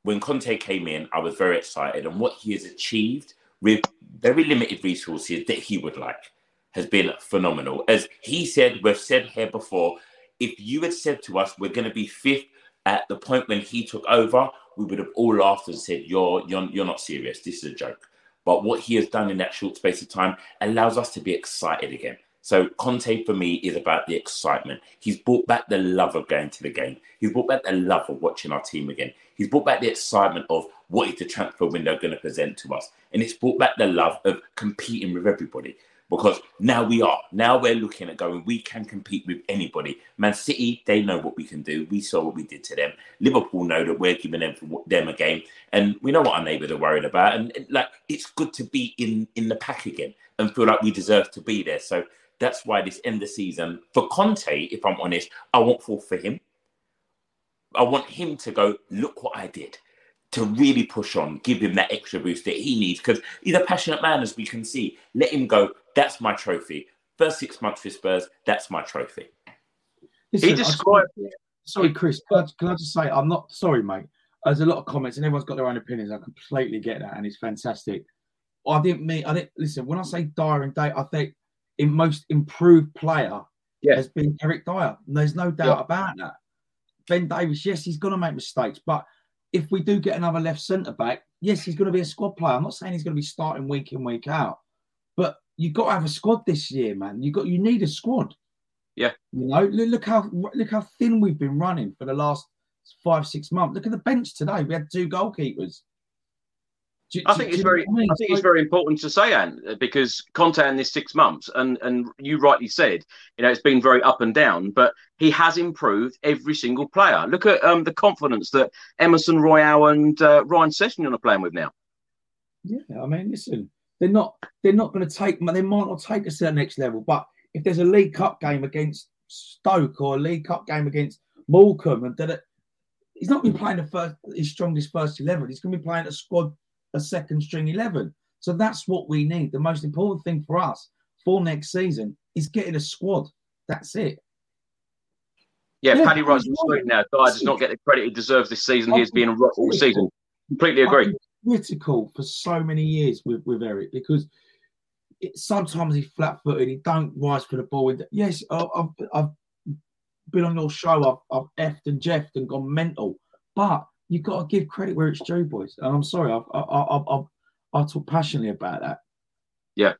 S4: when Conte came in, I was very excited, and what he has achieved with very limited resources that he would like has been phenomenal. As he said, we've said here before, if you had said to us, we're going to be fifth at the point when he took over, we would have all laughed and said, "You're you're you're not serious. This is a joke." But what he has done in that short space of time allows us to be excited again. So Conte for me is about the excitement. He's brought back the love of going to the game. He's brought back the love of watching our team again. He's brought back the excitement of what is the transfer window going to present to us. And it's brought back the love of competing with everybody. Because now we are. Now we're looking at going, we can compete with anybody. Man City, they know what we can do. We saw what we did to them. Liverpool know that we're giving them them a game. And we know what our neighbours are worried about. And like it's good to be in in the pack again and feel like we deserve to be there. So that's why this end of season for Conte, if I'm honest, I want fall for him. I want him to go, look what I did. To really push on, give him that extra boost that he needs because he's a passionate man, as we can see. Let him go. That's my trophy. First six months for Spurs, that's my trophy.
S3: Listen,
S1: He
S3: I just-
S1: described.
S3: Sorry, Chris. Can I, can I just say I'm not sorry, mate. There's a lot of comments, and everyone's got their own opinions. I completely get that, and it's fantastic. I didn't mean. I didn't listen when I say Dier and Day. I think in most improved player
S1: Yeah.
S3: has been Eric Dier. And there's no doubt about that. Ben Davies, yes, he's going to make mistakes, but if we do get another left centre back, yes, he's going to be a squad player. I'm not saying he's going to be starting week in week out, but you've got to have a squad this year, man. You got you need a squad.
S1: Yeah.
S3: You know, look, look how look how thin we've been running for the last five six months. Look at the bench today. We had two goalkeepers. Do-
S1: I
S3: do-
S1: think
S3: do
S1: it's
S3: you know
S1: very,
S3: I?
S1: I think it's very important to say, Anne, because Conte in this six months, and and you rightly said, you know, it's been very up and down, but he has improved every single player. Look at um, the confidence that Emerson Royal and uh, Ryan Sessegnon are playing with now.
S3: Yeah, I mean, listen, they're not they're not going to take they might not take us to the next level, but if there's a League Cup game against Stoke or a League Cup game against Morecambe, and that he's not been playing the first his strongest first eleven. He's going to be playing a squad a second string eleven. So that's what we need. The most important thing for us for next season is getting a squad. That's it.
S1: Yeah,
S3: Yeah,
S1: Paddy was
S3: right.
S1: now. Guy does not get the credit he deserves this season. He has been a rock all season. Completely agree.
S3: critical for so many years with, with Eric because it, sometimes he's flat footed. He don't rise for the ball. Yes, I've, I've been on your show. I've, I've effed and jeffed and gone mental, but you've got to give credit where it's due, boys. And I'm sorry, I, I, I, I talk passionately about that.
S1: Yeah.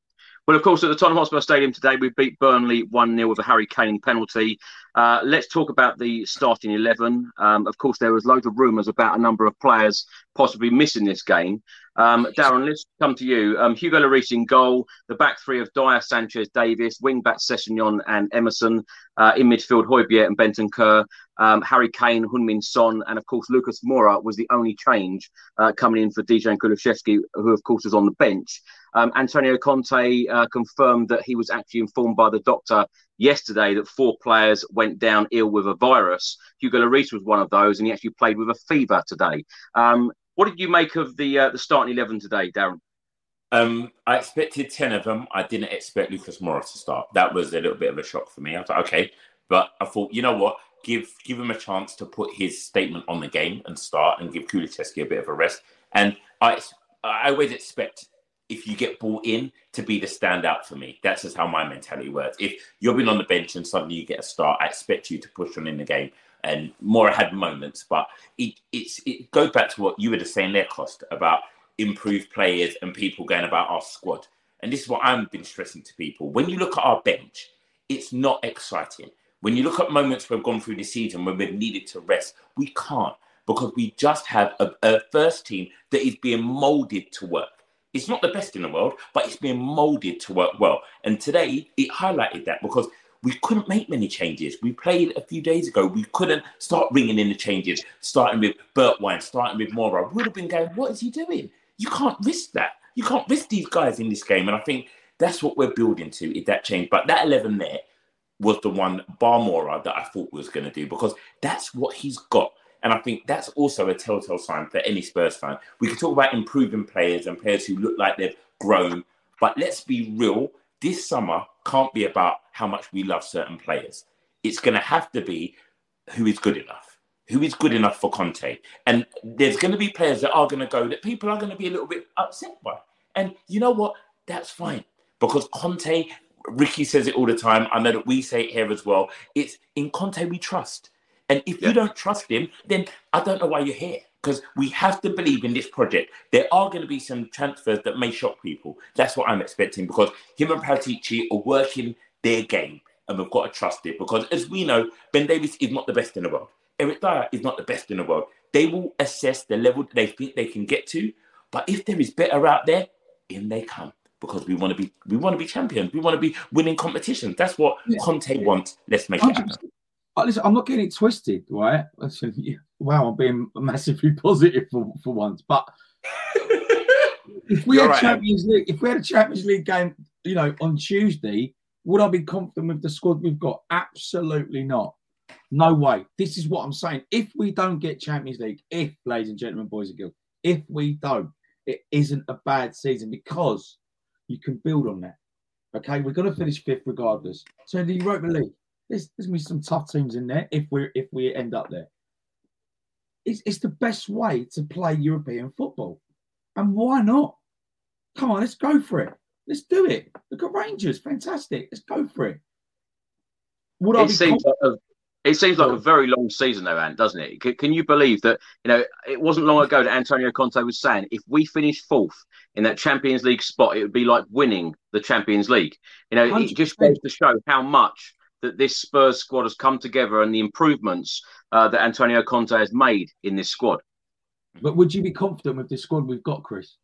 S1: Well, of course, at the Tottenham Hotspur Stadium today, we beat Burnley 1 0 with a Harry Kane penalty. Uh, let's talk about the starting 11. Um, of course, there was loads of rumours about a number of players possibly missing this game. Um, Darren, let's come to you. Um, Hugo Lloris in goal, the back three of Dier, Sanchez, Davies, wing back Sessegnon and Emerson, uh, in midfield, Højbjerg and Bentancur, um, Harry Kane, Heung-min Son, and of course, Lucas Moura was the only change uh, coming in for Dejan Kulusevski, who of course was on the bench. Um, Antonio Conte uh, confirmed that he was actually informed by the doctor yesterday that four players went down ill with a virus. Hugo Lloris was one of those, and he actually played with a fever today. Um, what did you make of the uh, the starting eleven today, Darren?
S4: Um, I expected 10 of them. I didn't expect Lucas Moura to start. That was a little bit of a shock for me. I like, okay. But I thought, you know what? Give give him a chance to put his statement on the game and start and give Kulusevski a bit of a rest. And I, I always expect if you get bought in to be the standout for me. That's just how my mentality works. If you've been on the bench and suddenly you get a start, I expect you to push on in the game. And Moura had moments, but it it's it goes back to what you were just saying there, Cost, about improved players and people going about our squad. And this is what I've been stressing to people. When you look at our bench, it's not exciting. When you look at moments we've gone through the season when we've needed to rest, we can't because we just have a, a first team that is being molded to work. It's not the best in the world, but it's being molded to work well. And today it highlighted that because we couldn't make many changes. We played a few days ago. We couldn't start ringing in the changes, starting with Bergwijn, starting with Moura. We would have been going, what is he doing? You can't risk that. You can't risk these guys in this game. And I think that's what we're building to, is that change. But that 11 there was the one, Bar Moura, that I thought was going to do because that's what he's got. And I think that's also a telltale sign for any Spurs fan. We can talk about improving players and players who look like they've grown, but let's be real. This summer can't be about how much we love certain players. It's going to have to be who is good enough, who is good enough for Conte. And there's going to be players that are going to go that people are going to be a little bit upset by. And you know what? That's fine because Conte, Ricky says it all the time. I know that we say it here as well. It's in Conte we trust. And if you don't trust him, then I don't know why you're here. Because we have to believe in this project. There are going to be some transfers that may shock people. That's what I'm expecting because him and Paratici are working their game and we've got to trust it. Because as we know, Ben Davies is not the best in the world. Eric Dier is not the best in the world. They will assess the level they think they can get to. But if there is better out there, in they come. Because we want to be we want to be champions. We want to be winning competitions. That's what Conte wants. Let's make it happen.
S3: Listen, I'm not getting it twisted, right? Listen, yeah, Wow, I'm being massively positive for, for once. But if we
S4: You're
S3: had
S4: right,
S3: Champions League, if we had a Champions League game, you know, on Tuesday, would I be confident with the squad we've got? Absolutely not. No way. This is what I'm saying. If we don't get Champions League, if, ladies and gentlemen, boys and girls, if we don't, it isn't a bad season because you can build on that. Okay, we're going to finish fifth regardless. So the Europa League, there's, there's going to be some tough teams in there if we if we end up there. It's, it's the best way to play European football, and why not? Come on, let's go for it. Let's do it. Look at Rangers, fantastic. Let's go for it. Would I
S1: It
S3: be
S1: seems
S3: confident?
S1: like a, it seems like a very long season, though, Ant, doesn't it? Can, can you believe that? You know, it wasn't long ago that Antonio Conte was saying if we finish fourth in that Champions League spot, it would be like winning the Champions League. You know, it just goes to show how much that this Spurs squad has come together and the improvements uh, that Antonio Conte has made in this squad.
S3: But would you be confident with the squad we've got, Chris?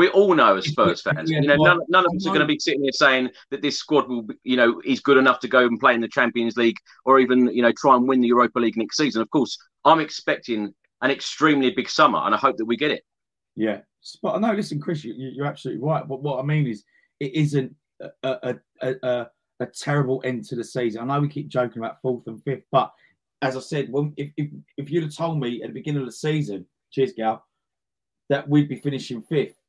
S1: We all know as Spurs fans, you know, none, none of us are going to be sitting here saying that this squad will, be, you know, is good enough to go and play in the Champions League or even, you know, try and win the Europa League next season. Of course, I'm expecting an extremely big summer, and I hope that we get it.
S3: Yeah, but no, listen, Chris, you, you're absolutely right. But what I mean is, it isn't a, a, a, a, a terrible end to the season. I know we keep joking about fourth and fifth, but as I said, when, if, if, if you'd have told me at the beginning of the season, cheers, Gal, that we'd be finishing fifth,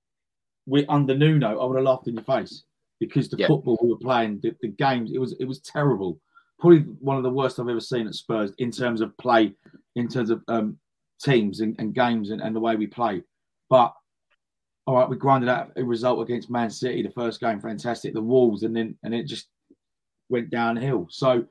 S3: we under Nuno, I would have laughed in your face because the
S1: Yeah.
S3: football we were playing, the, the games, it was it was terrible. Probably one of the worst I've ever seen at Spurs in terms of play, in terms of um, teams and, and games and, and the way we play. But all right, we grinded out a result against Man City, the first game, fantastic. The Wolves, and then and it just went downhill. So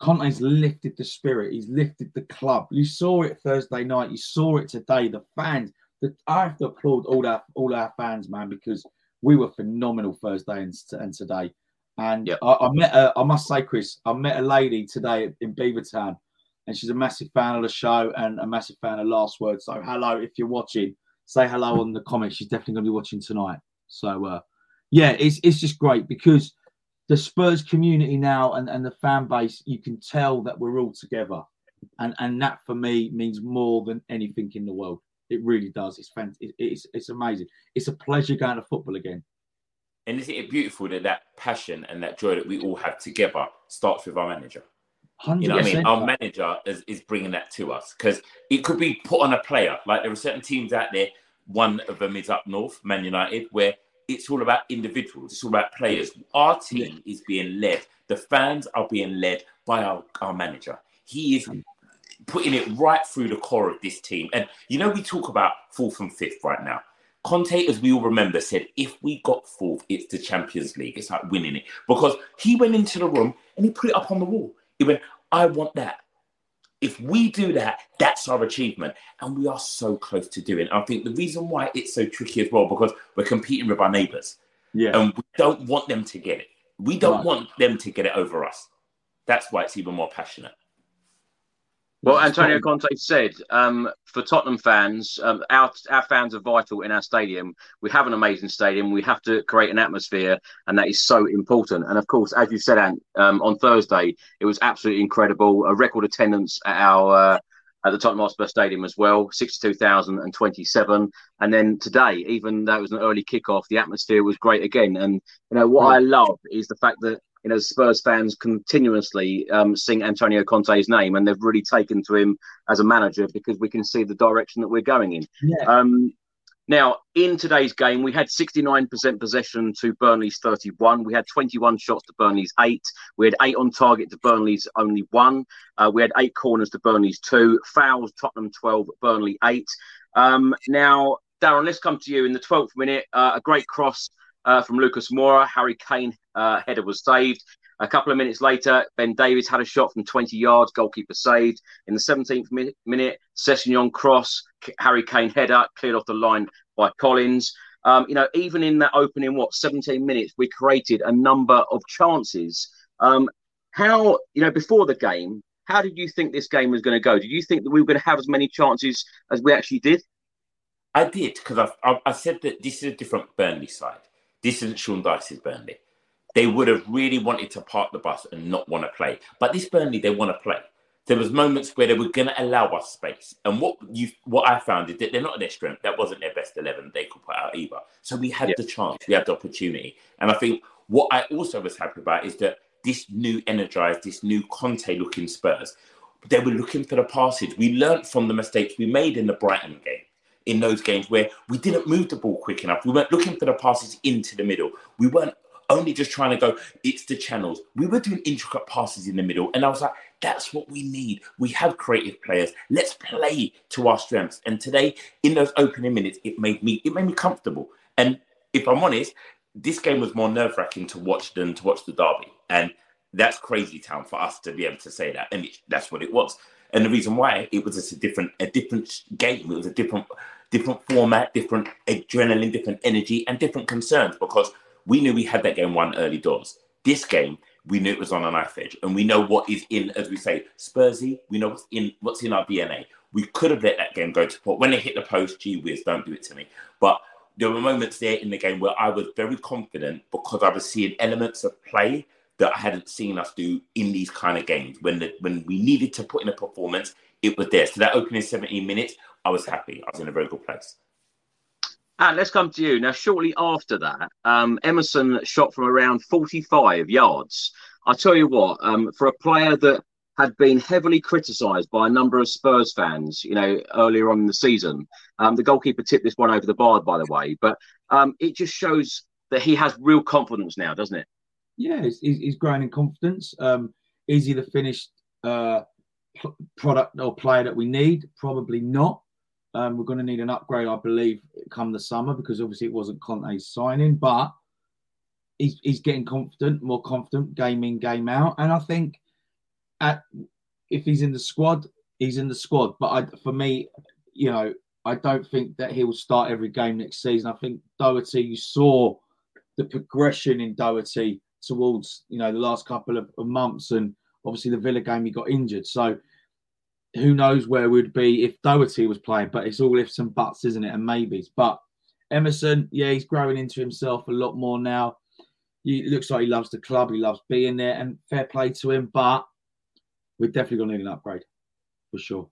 S3: Conte's lifted the spirit. He's lifted the club. You saw it Thursday night. You saw it today. The fans. The, I have to applaud all our all our fans, man, because we were phenomenal Thursday and, and today. And I, I met, a, I must say, Chris, I met a lady today in Beavertown, and she's a massive fan of the show and a massive fan of Last Word. So, hello, if you're watching, say hello on the comments. She's definitely going to be watching tonight. So, uh, yeah, it's it's just great because the Spurs community now and, and the fan base, you can tell that we're all together, and and that for me means more than anything in the world. It really does. It's fantastic. it's it's amazing. It's a pleasure going to football again.
S4: And isn't it beautiful that that passion and that joy that we all have together starts with our manager? You know what I mean? Our manager is, is bringing that to us because it could be put on a player. Like there are certain teams out there, one of them is up north, Man United, where it's all about individuals, it's all about players. Our team is being led, the fans are being led by our, our manager. He is putting it right through the core of this team. And you know, we talk about fourth and fifth right now. Conte, as we all remember, said, if we got fourth, it's the Champions League. It's like winning it. Because he went into the room and he put it up on the wall. He went, I want that. If we do that, that's our achievement. And we are so close to doing it. I think the reason why it's so tricky as well, because we're competing with our neighbours.
S3: Yeah.
S4: And we don't want them to get it. We don't
S1: Right.
S4: want them to get it over us. That's why it's even more passionate.
S1: Well, Antonio Conte said um, for Tottenham fans, um, our our fans are vital in our stadium. We have an amazing stadium. We have to create an atmosphere, and that is so important. And of course, as you said, Ant, um, on Thursday, it was absolutely incredible. A record attendance at our uh, at the Tottenham Hotspur Stadium as well, sixty-two thousand and twenty-seven. And then today, even though it was an early kickoff, the atmosphere was great again. And you know what I love is the fact that you know Spurs fans continuously um, sing Antonio Conte's name, and they've really taken to him as a manager because we can see the direction that we're going in.
S3: Yeah.
S1: Um, now, in today's game, we had 69% possession to Burnley's 31. We had 21 shots to Burnley's eight. We had eight on target to Burnley's only one. Uh, we had eight corners to Burnley's two. Fouls, Tottenham 12, Burnley eight. Um, now, Darren, let's come to you in the 12th minute. Uh, a great cross uh, from Lucas Moura. Harry Kane uh, header was saved. A couple of minutes later, Ben Davies had a shot from 20 yards, goalkeeper saved. In the 17th mi- minute, Sessegnon cross, Harry Kane header, cleared off the line by Collins. Um, you know, even in that opening, what, 17 minutes, we created a number of chances. Um, how, you know, before the game, how did you think this game was going to go? Did you think that we were going to have as many chances as we actually did?
S4: I did because I, I said that this is a different Burnley side. This isn't Sean Dyche's Burnley. They would have really wanted to park the bus and not want to play. But this Burnley, they want to play. There was moments where they were going to allow us space, and what you what I found is that they're not their strength. That wasn't their best eleven they could put out either. So we had the chance, we had the opportunity, and I think what I also was happy about is that this new energized, this new Conte-looking Spurs, they were looking for the passage. We learnt from the mistakes we made in the Brighton game in those games where we didn't move the ball quick enough. We weren't looking for the passes into the middle. We weren't only just trying to go, it's the channels. We were doing intricate passes in the middle. And I was like, that's what we need. We have creative players. Let's play to our strengths. And today, in those opening minutes, it made me it made me comfortable. And if I'm honest, this game was more nerve-wracking to watch than to watch the derby. And that's crazy town for us to be able to say that. And it, that's what it was. And the reason why it was just a different a different game. It was a different different format, different adrenaline, different energy, and different concerns because we knew we had that game won early doors. This game, we knew it was on a knife edge, and we know what is in, as we say, Spursy. We know what's in what's in our DNA. We could have let that game go to port when they hit the post. Gee whiz, don't do it to me. But there were moments there in the game where I was very confident because I was seeing elements of play that I hadn't seen us do in these kind of games. When the, when we needed to put in a performance, it was there. So that opening 17 minutes, I was happy. I was in a very good place.
S1: And let's come to you now. Shortly after that, um, Emerson shot from around 45 yards. I tell you what, um, for a player that had been heavily criticised by a number of Spurs fans, you know, earlier on in the season, um, the goalkeeper tipped this one over the bar, by the way. But um, it just shows that he has real confidence now, doesn't it?
S3: Yeah, he's, he's growing in confidence. Um, is he the finished uh, product or player that we need? Probably not. Um, we're going to need an upgrade, I believe, come the summer because obviously it wasn't Conte's signing, but he's, he's getting confident, more confident, game in, game out. And I think at if he's in the squad, he's in the squad. But I, for me, you know, I don't think that he will start every game next season. I think Doherty, you saw the progression in Doherty towards, you know, the last couple of, of months. And obviously the Villa game, he got injured. So who knows where we'd be if Doherty was playing, but it's all ifs and buts, isn't it? And maybes. But Emerson, yeah, he's growing into himself a lot more now. He looks like he loves the club, he loves being there, and fair play to him. But we're definitely going to need an upgrade for sure.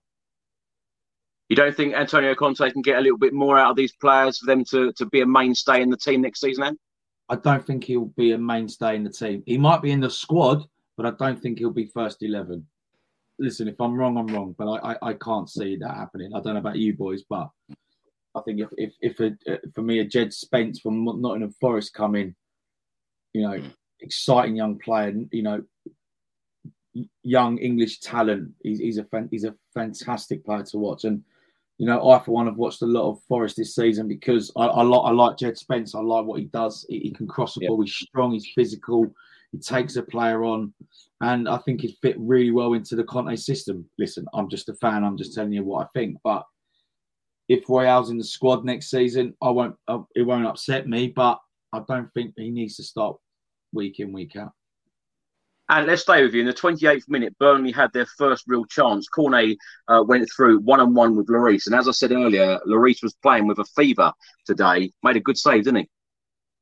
S1: You don't think Antonio Conte can get a little bit more out of these players for them to, to be a mainstay in the team next season? Then?
S3: I don't think he'll be a mainstay in the team. He might be in the squad, but I don't think he'll be first eleven listen, if I'm wrong, I'm wrong, but I, I, I, can't see that happening. I don't know about you boys, but I think if if, if a, uh, for me a Jed Spence from Nottingham Forest come in, you know, exciting young player, you know, young English talent. He's, he's a he's a fantastic player to watch, and you know, I for one have watched a lot of Forest this season because I, I like I like Jed Spence. I like what he does. He, he can cross the ball. He's strong. He's physical. He takes a player on, and I think he'd fit really well into the Conte system. Listen, I'm just a fan. I'm just telling you what I think. But if Royal's in the squad next season, I won't. Uh, it won't upset me. But I don't think he needs to stop week in week out.
S1: And let's stay with you. In the 28th minute, Burnley had their first real chance. Cornet uh, went through one on one with Lloris. And as I said earlier, Lloris was playing with a fever today. Made a good save, didn't he?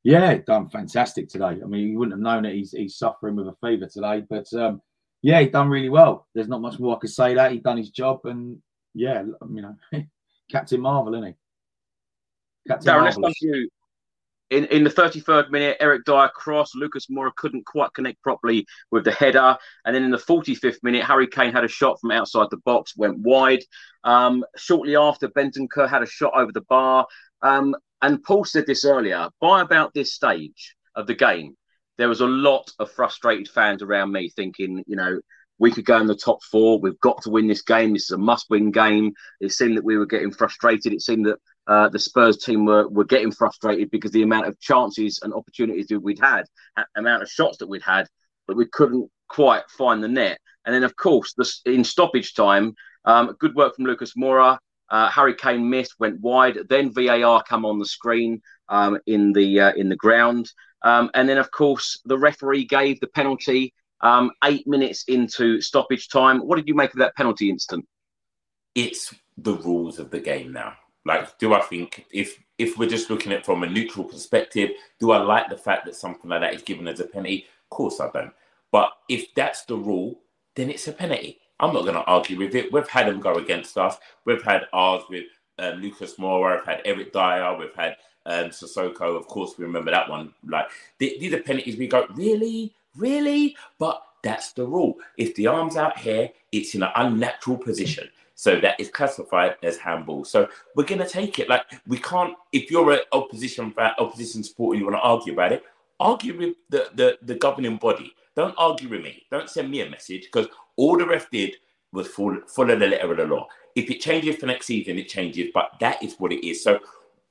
S3: Yeah, done fantastic today. I mean, you wouldn't have known it. He's, he's suffering with a fever today, but um, yeah, he done really well. There's not much more I could say. That he done his job, and yeah, you know, Captain Marvel, isn't he?
S1: Captain Darren, let's come to you. In, in the 33rd minute, Eric Dier crossed. Lucas Moura couldn't quite connect properly with the header. And then in the 45th minute, Harry Kane had a shot from outside the box, went wide. Um, shortly after, Bentancur had a shot over the bar. Um, and Paul said this earlier. By about this stage of the game, there was a lot of frustrated fans around me thinking, you know, we could go in the top four. We've got to win this game. This is a must-win game. It seemed that we were getting frustrated. It seemed that uh, the Spurs team were, were getting frustrated because the amount of chances and opportunities that we'd had, amount of shots that we'd had, but we couldn't quite find the net. And then, of course, this, in stoppage time, um, good work from Lucas Moura. Uh, Harry Kane missed, went wide. Then VAR come on the screen um, in the uh, in the ground, um, and then of course the referee gave the penalty um, eight minutes into stoppage time. What did you make of that penalty instant?
S4: It's the rules of the game now. Like, do I think if if we're just looking at from a neutral perspective, do I like the fact that something like that is given as a penalty? Of course I don't. But if that's the rule, then it's a penalty. I'm not going to argue with it. We've had them go against us. We've had ours with uh, Lucas Moura. We've had Eric Dier. We've had um, Sissoko. Of course, we remember that one. Like these are penalties. We go really, really, but that's the rule. If the arm's out here, it's in an unnatural position. So that is classified as handball. So we're going to take it. Like we can't. If you're an opposition opposition supporter, you want to argue about it. Argue with the, the the governing body. Don't argue with me. Don't send me a message because all the ref did was follow, follow the letter of the law. If it changes for next season, it changes, but that is what it is. So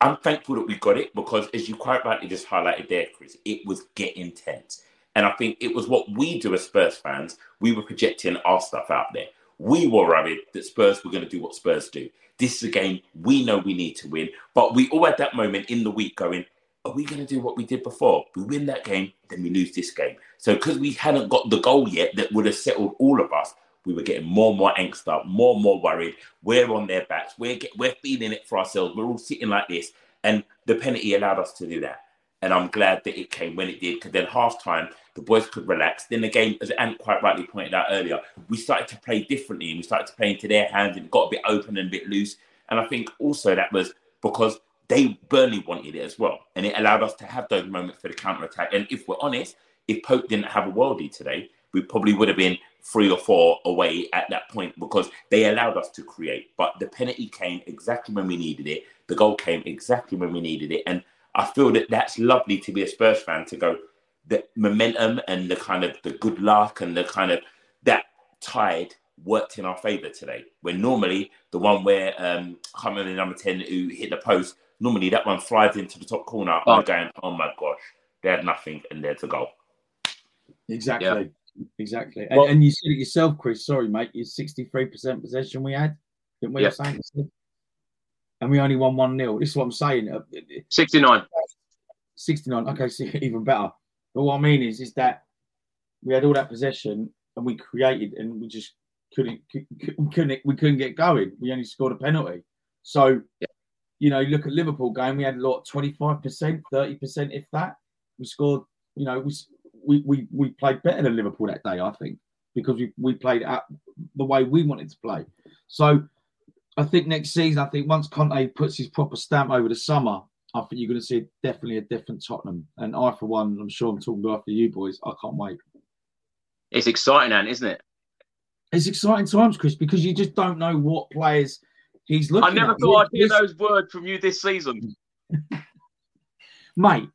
S4: I'm thankful that we got it because, as you quite rightly just highlighted there, Chris, it was getting tense. And I think it was what we do as Spurs fans. We were projecting our stuff out there. We were worried that Spurs were going to do what Spurs do. This is a game we know we need to win. But we all at that moment in the week going, are we going to do what we did before? We win that game, then we lose this game. So because we hadn't got the goal yet that would have settled all of us, we were getting more and more angst up, more and more worried. We're on their backs. We're get, we're feeling it for ourselves. We're all sitting like this, And the penalty allowed us to do that. And I'm glad that it came when it did, because then half time, the boys could relax. Then the game, as Ant quite rightly pointed out earlier, we started to play differently and we started to play into their hands and got a bit open and a bit loose. And I think also that was because they Burnley wanted it as well. And it allowed us to have those moments for the counter attack. And if we're honest, if Pope didn't have a worldie today, we probably would have been three or four away at that point because they allowed us to create. But the penalty came exactly when we needed it. The goal came exactly when we needed it. And I feel that that's lovely to be a Spurs fan to go the momentum and the kind of the good luck and the kind of that tide worked in our favour today. When normally the one where um I can't remember the number ten who hit the post, normally that one flies into the top corner.
S3: Oh.
S4: I'm going, oh my gosh, they had nothing and there's a goal.
S3: Exactly. Exactly. And,
S4: Well-
S3: and you said it yourself, Chris. Sorry, mate. It's 63% possession we had. Didn't we?
S1: Yeah.
S3: And we only won 1 0. This is what I'm saying. Uh,
S1: 69.
S3: 69. Okay, so even better. But what I mean is, is that we had all that possession and we created and we just couldn't, cou- cou- we couldn't, we couldn't get going. We only scored a penalty. So, you know, look at Liverpool game. We had a lot, 25%, 30%, if that. We scored, you know, we, we, we, we played better than Liverpool that day, I think, because we, we played out the way we wanted to play. So, I think next season, I think once Conte puts his proper stamp over the summer, I think you're going to see definitely a different Tottenham. And I, for one, I'm sure I'm talking about after you boys. I can't wait.
S1: It's exciting, Ant, isn't it?
S3: It's exciting times, Chris, because you just don't know what players he's looking
S1: I never
S3: at.
S1: thought I'd hear those words from you this season.
S3: mate.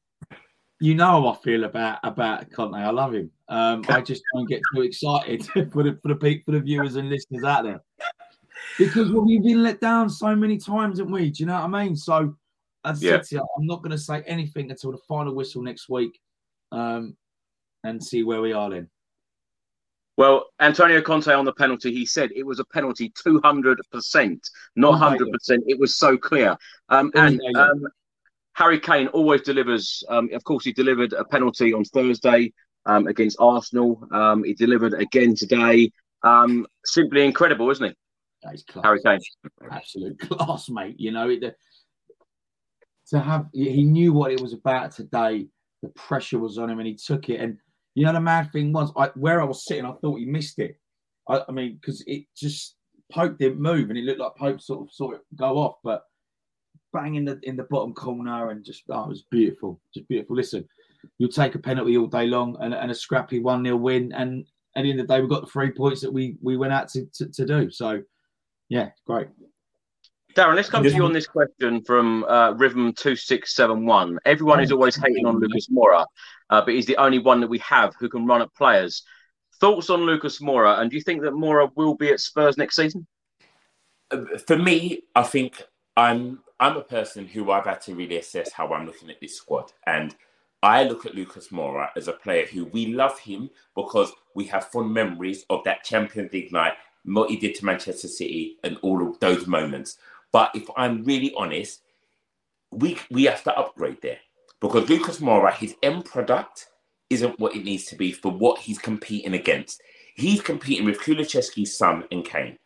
S3: You know how I feel about about Conte. I love him. Um, I just don't get too excited for the for the for the viewers and listeners out there because we've been let down so many times, haven't we? Do you know what I mean? So, as I
S1: Yeah.
S3: said to you, I'm not going to say anything until the final whistle next week, um, and see where we are then.
S1: Well, Antonio Conte on the penalty, he said it was a penalty 200%, not 100%. It was so clear. Um, and um, Harry Kane always delivers. Um, of course, he delivered a penalty on Thursday um, against Arsenal. Um, he delivered again today. Um, simply incredible, isn't he?
S3: That is class.
S1: Harry Kane.
S3: absolute class, mate. You know, it, to have he knew what it was about today. The pressure was on him, and he took it. And you know, the mad thing was, I, where I was sitting, I thought he missed it. I, I mean, because it just Pope didn't move, and it looked like Pope sort of saw it go off, but bang in the in the bottom corner, and just oh, it was beautiful, just beautiful. Listen, you'll take a penalty all day long, and, and a scrappy one 0 win, and at the end of the day, we got the three points that we we went out to, to, to do. So, yeah, great.
S1: Darren, let's come to you on this question from uh, Rhythm two six seven one. Everyone is always hating on Lucas Moura, uh, but he's the only one that we have who can run at players. Thoughts on Lucas Moura, and do you think that Moura will be at Spurs next season?
S4: for me, I think I'm I'm a person who I've had to really assess how I'm looking at this squad, and I look at Lucas Moura as a player who we love him because we have fond memories of that Champions League night, what he did to Manchester City, and all of those moments. But if I'm really honest, we we have to upgrade there because Lucas Moura, his end product isn't what it needs to be for what he's competing against. He's competing with Kulusevski's son and Kane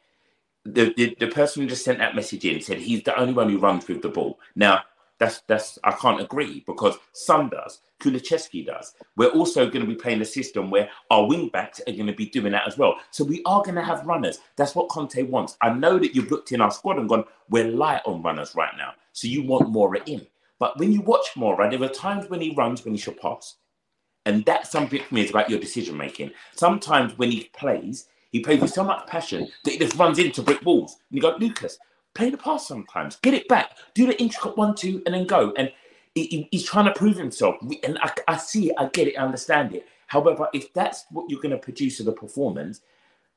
S4: the, the the person who just sent that message in said he's the only one who runs with the ball. Now that's that's I can't agree because Son does, Kulusevski does. We're also going to be playing a system where our wing backs are going to be doing that as well. So we are going to have runners. That's what Conte wants. I know that you've looked in our squad and gone, we're light on runners right now. So you want Moura in. But when you watch Moura, there are times when he runs when he should pass. And that's something for me is about your decision making. Sometimes when he plays, he plays with so much passion that he just runs into brick walls. And you go, Lucas, play the pass sometimes, get it back, do the intricate one, two, and then go. And he- he- he's trying to prove himself. And I, I see it, I get it, I understand it. However, if that's what you're going to produce as a performance,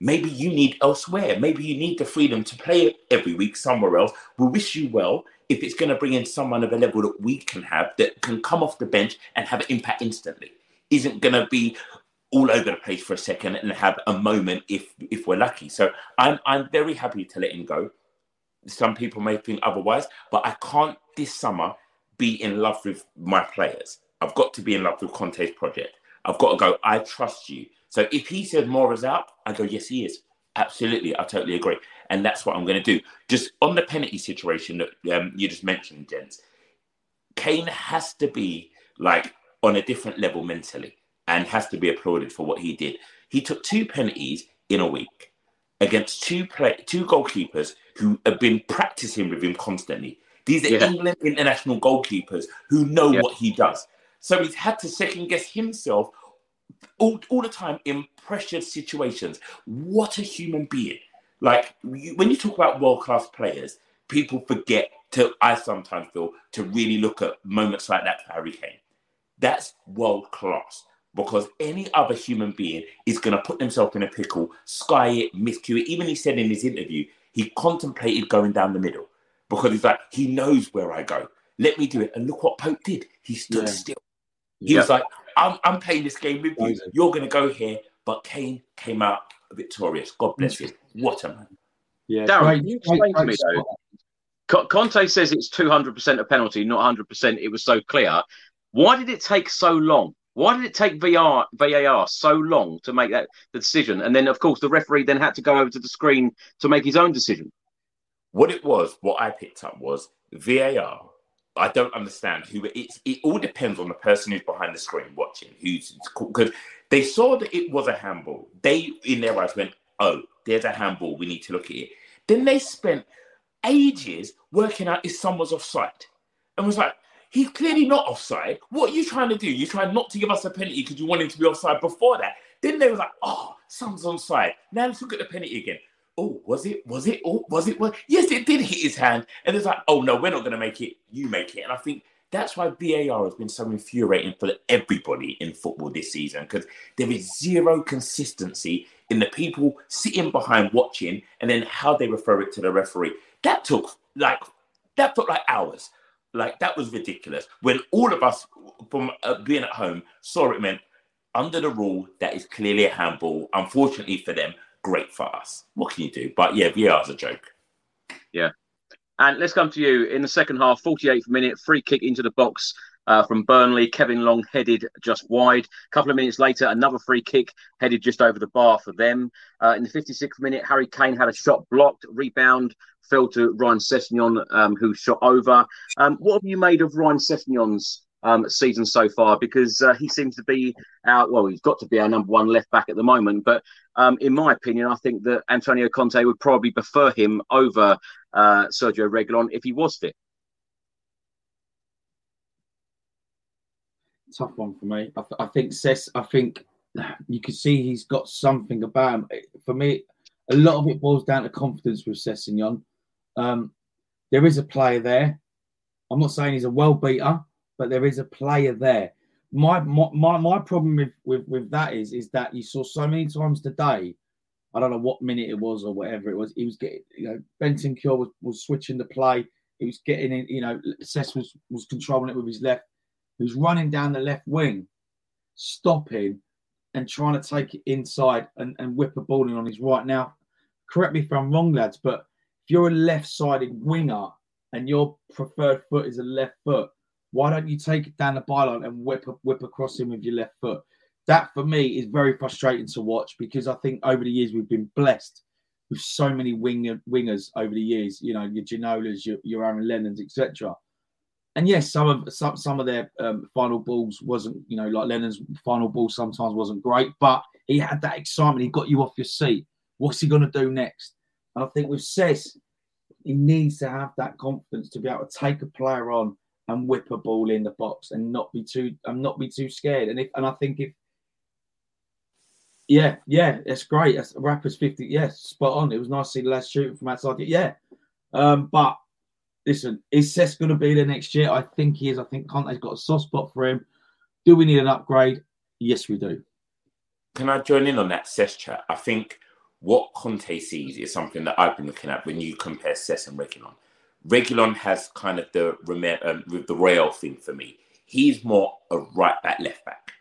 S4: maybe you need elsewhere. Maybe you need the freedom to play every week somewhere else. We wish you well if it's going to bring in someone of a level that we can have that can come off the bench and have an impact instantly. Isn't going to be all over the place for a second and have a moment if if we're lucky. So I'm I'm very happy to let him go. Some people may think otherwise, but I can't this summer be in love with my players. I've got to be in love with Conte's project. I've got to go, I trust you. So if he says Moura's out, I go, yes, he is. Absolutely. I totally agree. And that's what I'm going to do. Just on the penalty situation that um, you just mentioned, gents, Kane has to be like on a different level mentally and has to be applauded for what he did. He took two penalties in a week against two play two goalkeepers who have been practicing with him constantly. These are
S1: Yeah.
S4: England international goalkeepers who know
S1: Yeah.
S4: what he does. So he's had to second guess himself all, all the time in pressured situations. What a human being. Like you, when you talk about world class players, people forget to, I sometimes feel, to really look at moments like that for Harry Kane. That's world class because any other human being is going to put themselves in a pickle, sky it, miscue it. Even he said in his interview, he contemplated going down the middle because he's like, he knows where I go. Let me do it. And look what Pope did. He stood
S3: Yeah.
S4: still. He was like, I'm, I'm playing this game with you. You're going to go here. But Kane came out victorious. God bless him. What a man.
S3: Yeah,
S1: Darren,
S3: great-
S1: you explain to me
S3: spot.
S1: though? Conte says it's 200% a penalty, not 100%. It was so clear. Why did it take so long? Why did it take VR, VAR so long to make that the decision? And then, of course, the referee then had to go over to the screen to make his own decision.
S4: What it was, what I picked up was VAR. I don't understand who it's. It all depends on the person who's behind the screen watching. Who's because they saw that it was a handball. They in their eyes went, "Oh, there's a handball. We need to look at it." Then they spent ages working out if someone's offside, and was like, "He's clearly not offside. What are you trying to do? You're trying not to give us a penalty because you want him to be offside before that?" Then they was like, "Oh, someone's onside. Now let's look at the penalty again." Oh, was it? Was it? Oh, was it? Was, yes, it did hit his hand. And it's like, oh no, we're not going to make it. You make it. And I think that's why VAR has been so infuriating for everybody in football this season because there is zero consistency in the people sitting behind watching and then how they refer it to the referee. That took like that took like hours. Like that was ridiculous. When all of us from uh, being at home saw it meant under the rule that is clearly a handball. Unfortunately for them, great for us. What can you do? But yeah, VAR's a joke.
S1: Yeah. And let's come to you in the second half, 48th minute, free kick into the box uh, from Burnley. Kevin Long headed just wide. A couple of minutes later, another free kick headed just over the bar for them. Uh, in the 56th minute, Harry Kane had a shot blocked, rebound fell to Ryan Sessegnon, um, who shot over. Um, what have you made of Ryan Sessegnon's um, season so far? Because uh, he seems to be our, well, he's got to be our number one left back at the moment. But um, in my opinion, I think that Antonio Conte would probably prefer him over uh, Sergio Reguilon if he was fit.
S3: Tough one for me. I, th- I think Cess, I think you can see he's got something about him. For me, a lot of it boils down to confidence with Sessegnon. Um, there is a player there. I'm not saying he's a well beater, but there is a player there. My my my, my problem with, with with that is is that you saw so many times today. I don't know what minute it was or whatever it was. He was getting, you know, Bentancur was, was switching the play. He was getting in, you know, Cess was was controlling it with his left who's running down the left wing, stopping and trying to take it inside and, and whip a ball in on his right. Now, correct me if I'm wrong, lads, but if you're a left sided winger and your preferred foot is a left foot, why don't you take it down the byline and whip, whip across him with your left foot? That for me is very frustrating to watch because I think over the years we've been blessed with so many winger, wingers over the years, you know, your Ginolas, your, your Aaron Lennons, etc and yes, some of some some of their um, final balls wasn't, you know, like Lennon's final ball sometimes wasn't great, but he had that excitement. He got you off your seat. What's he going to do next? And I think with Cess, he needs to have that confidence to be able to take a player on and whip a ball in the box and not be too and not be too scared. And if and I think if yeah, yeah, it's great. That's rappers 50. Yes, yeah, spot on. It was nice to see the last shooting from outside. Yeah. Um, but listen, is Cess going to be there next year? I think he is. I think Conte's got a soft spot for him. Do we need an upgrade? Yes, we do.
S4: Can I join in on that Cess chat? I think what Conte sees is something that I've been looking at when you compare Cess and Reguilon. Reguilon has kind of the um, the Real thing for me. He's more a right back, left back,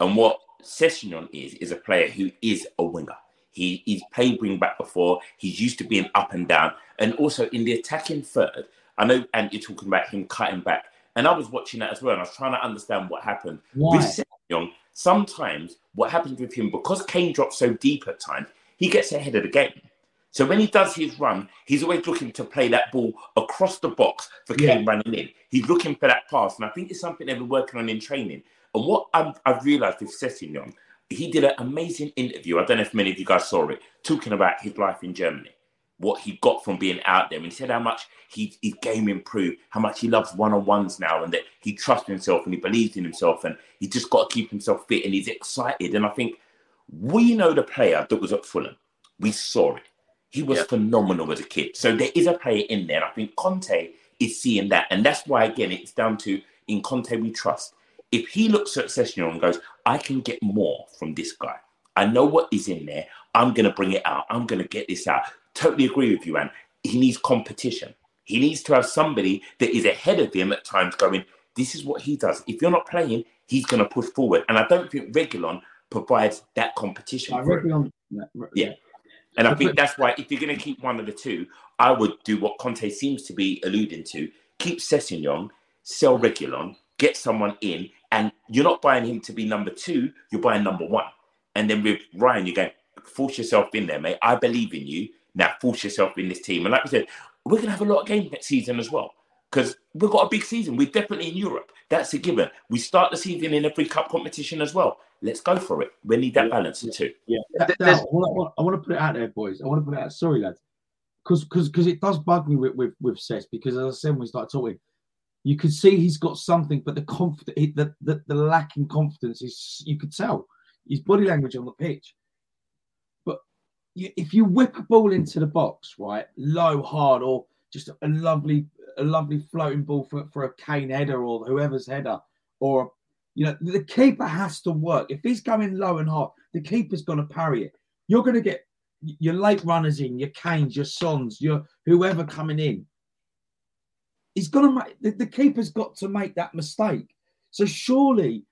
S4: and what Sessegnon is is a player who is a winger. He, he's played wing back before. He's used to being up and down, and also in the attacking third. I know, and you're talking about him cutting back, and I was watching that as well, and I was trying to understand what happened
S3: Why?
S4: with Sessegnon. Sometimes what happens with him because Kane drops so deep at times, he gets ahead of the game. So when he does his run, he's always looking to play that ball across the box for Kane
S3: Yeah.
S4: running in. He's looking for that pass, and I think it's something they've been working on in training. And what I've, I've realised with Sessegnon, he did an amazing interview. I don't know if many of you guys saw it, talking about his life in Germany, what he got from being out there. And he said how much he, his game improved, how much he loves one on ones now, and that he trusts himself and he believes in himself, and he just got to keep himself fit and he's excited. And I think we know the player that was at Fulham. We saw it. He was phenomenal as a kid. So there is a player in there. And I think Conte is seeing that. And that's why, again, it's down to in Conte we trust. If he looks at Sessegnon and goes, I can get more from this guy. I know what is in there. I'm going to bring it out. I'm going to get this out. Totally agree with you, Anne. He needs competition. He needs to have somebody that is ahead of him at times going, this is what he does. If you're not playing, he's going to push forward. And I don't think Reguilon provides that competition. For him. Yeah. And I think that's why if you're going to keep one of the two, I would do what Conte seems to be alluding to: keep Sessegnon, sell Reguilon, get someone in, and you're not buying him to be number two. You're buying number one. And then with Ryan, you're going force yourself in there, mate. I believe in you. Now force yourself in this team. And like we said, we're going to have a lot of games next season as well because we've got a big season. We're definitely in Europe. That's a given. We start the season in every cup competition as well. Let's go for it. We need that balance too.
S3: Yeah, that- that- I, want, I want to put it out there, boys. I want to put it out. Sorry, lads, because because because it does bug me with with with Cess because as I said when we started talking, you could see he's got something, but the confidence, the, the the lack in confidence is you could tell his body language on the pitch. You, if you whip a ball into the box, right, low, hard, or just a lovely a lovely floating ball for, for a Kane header or whoever's header, or you know, the keeper has to work. If he's going low and hard, the keeper's going to parry it. You're going to get your late runners in, your Kanes, your Sons, your whoever coming in. He's going to make the, the keeper's got to make that mistake. So surely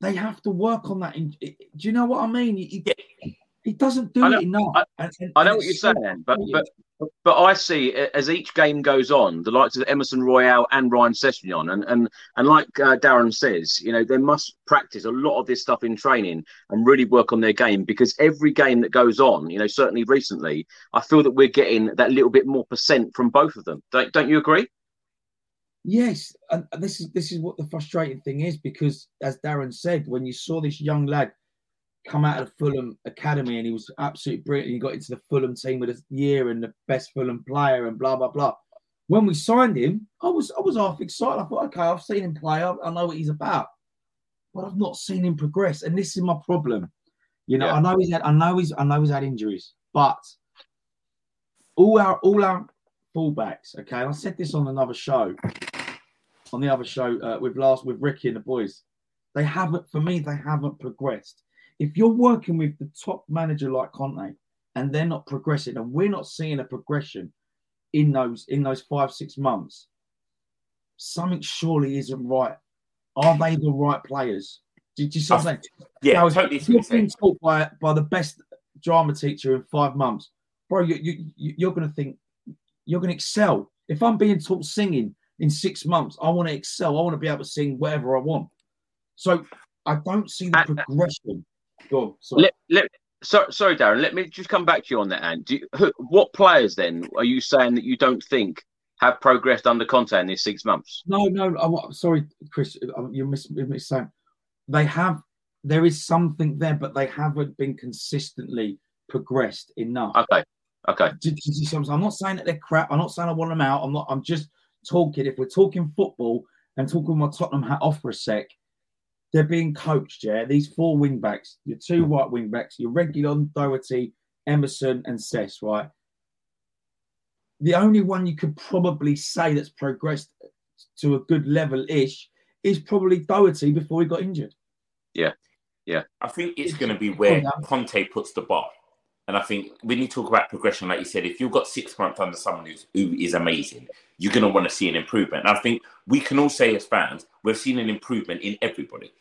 S3: they have to work on that. In, do you know what I mean? He, he, he doesn't do
S1: I know-
S3: it enough.
S1: I-
S3: And- and-
S1: I know what you're
S3: so
S1: saying, but but but I see as each game goes on, the likes of Emerson Royal and Ryan Sessegnon, and and and like uh, Darren says, you know, they must practice a lot of this stuff in training and really work on their game because every game that goes on, you know, certainly recently, I feel that we're getting that little bit more percent from both of them. Don't don't you agree?
S3: Yes, and this is this is what the frustrating thing is because, as Darren said, when you saw this young lad come out of the Fulham academy and he was absolutely brilliant, he got into the Fulham team with a year and the best Fulham player and blah blah blah. When we signed him, I was I was half excited. I thought, okay, I've seen him play, I, I know what he's about, but I've not seen him progress, and this is my problem. You know,
S1: Yeah.
S3: I know he's had, I know he's, I know he's had injuries, but all our all our fullbacks, okay. And I said this on another show, on the other show uh, with last with Ricky and the boys. They haven't, for me, they haven't progressed. If you're working with the top manager like Conte and they're not progressing, and we're not seeing a progression in those in those five six months, something surely isn't right. Are they the right players? Did you see what I'm saying?
S4: Yeah,
S3: Now,
S4: totally
S3: if you're being taught by by the best drama teacher in five months, bro. You, you you- you're going to think you're going to excel. If I'm being taught singing in six months, I want to excel. I want to be able to sing whatever I want. So I don't see the progression. Go sorry.
S1: Let, let, so, sorry, Darren. Let me just come back to you on that. And do you, who, what players then are you saying that you don't think have progressed under Conte in these six months?
S3: No, no. I'm, I'm sorry, Chris. um, You miss, you miss saying they have. There is something there, but they haven't been consistently progressed enough.
S1: Okay. Okay.
S3: Do, do you see what I'm? I'm not saying that they're crap. I'm not saying I want them out. I'm not. I'm just talking. If we're talking football and talking my Tottenham hat off for a sec, they're being coached. Yeah, these four wing backs, your two white wing backs, your Reguilon, Doherty, Emerson, and Cess. Right. The only one you could probably say that's progressed to a good level ish is probably Doherty before he got injured.
S1: Yeah. Yeah.
S4: I think it's going to be where Conte puts the bar. And I think when you talk about progression, like you said, if you've got six months under someone who's, who is amazing, you're going to want to see an improvement. And I think we can all say as fans, we've seen an improvement in everybody.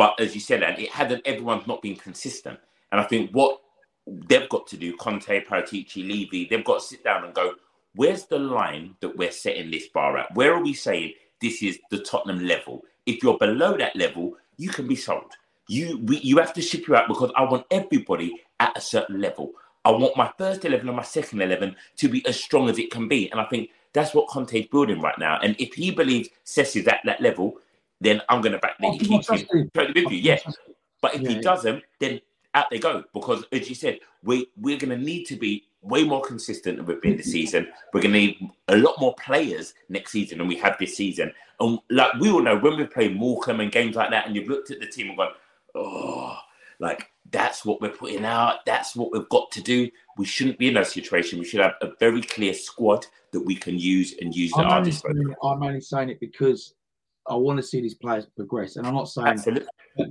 S4: But as you said, and it hadn't, everyone's not been consistent. And I think what they've got to do, Conte, Paratici, Levy, they've got to sit down and go, where's the line that we're setting this bar at? Where are we saying this is the Tottenham level? If you're below that level, you can be sold. You we, you have to ship you out because I want everybody at a certain level. I want my first 11 and my second 11 to be as strong as it can be. And I think that's what Conte's building right now. And if he believes Cess is at that level, then I'm going to back that he keeps him. Totally with oh, you, yeah. But if
S3: Yeah,
S4: he
S3: yeah.
S4: doesn't, then out they go. Because as you said, we we're going to need to be way more consistent than we've been this season. We're going to need a lot more players next season than we have this season. And like we all know, when we play Morecambe and games like that, and you've looked at the team and gone, oh, like that's what we're putting out. That's what we've got to do. We shouldn't be in that situation. We should have a very clear squad that we can use and use at
S3: I'm
S4: our
S3: only,
S4: disposal.
S3: saying I'm only saying it because I want to see these players progress, and I'm not saying that,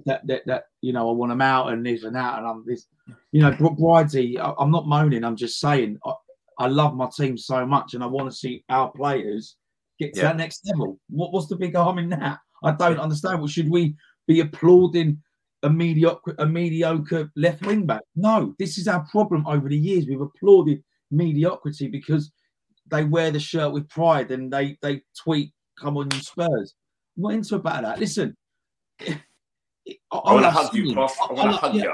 S3: that, that, that you know I want them out and this and that, and I'm this, you know. I- I'm not moaning. I'm just saying I, I love my team so much, and I want to see our players get to
S1: Yeah.
S3: that next level. What, what's the big harm in that? I don't understand. Well, should we be applauding a mediocre, a mediocre left wing back? No, this is our problem over the years. We've applauded mediocrity because they wear the shirt with pride and they they tweet, "Come on, you Spurs." I'm not into about that. Listen, I,
S4: I want to
S3: love
S4: hug you,
S3: singing.
S4: boss. I
S3: I- I
S4: want to
S3: love-
S4: hug
S3: yeah,
S4: you.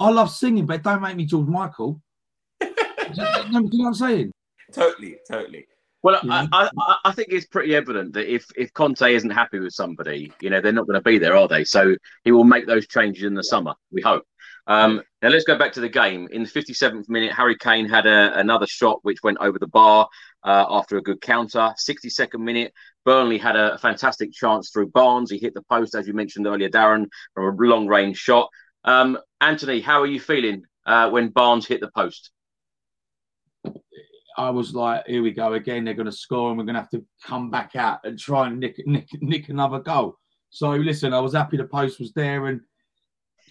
S3: I love singing, but don't make me George Michael. Do you know what I'm saying?
S4: Totally, totally.
S1: Well, I, I, I- I think it's pretty evident that if, if Conte isn't happy with somebody, you know, they're not going to be there, are they? So he will make those changes in the summer, we hope. Um, now let's go back to the game. In the 57th minute, Harry Kane had a, another shot which went over the bar uh, after a good counter. 62nd minute, Burnley had a fantastic chance through Barnes. He hit the post, as you mentioned earlier, Darren, from a long range shot. Um, Antony, how are you feeling uh, when Barnes hit the post?
S3: I was like, here we go again. They're going to score, and we're going to have to come back out and try and nick, nick, nick another goal. So listen, I was happy the post was there, and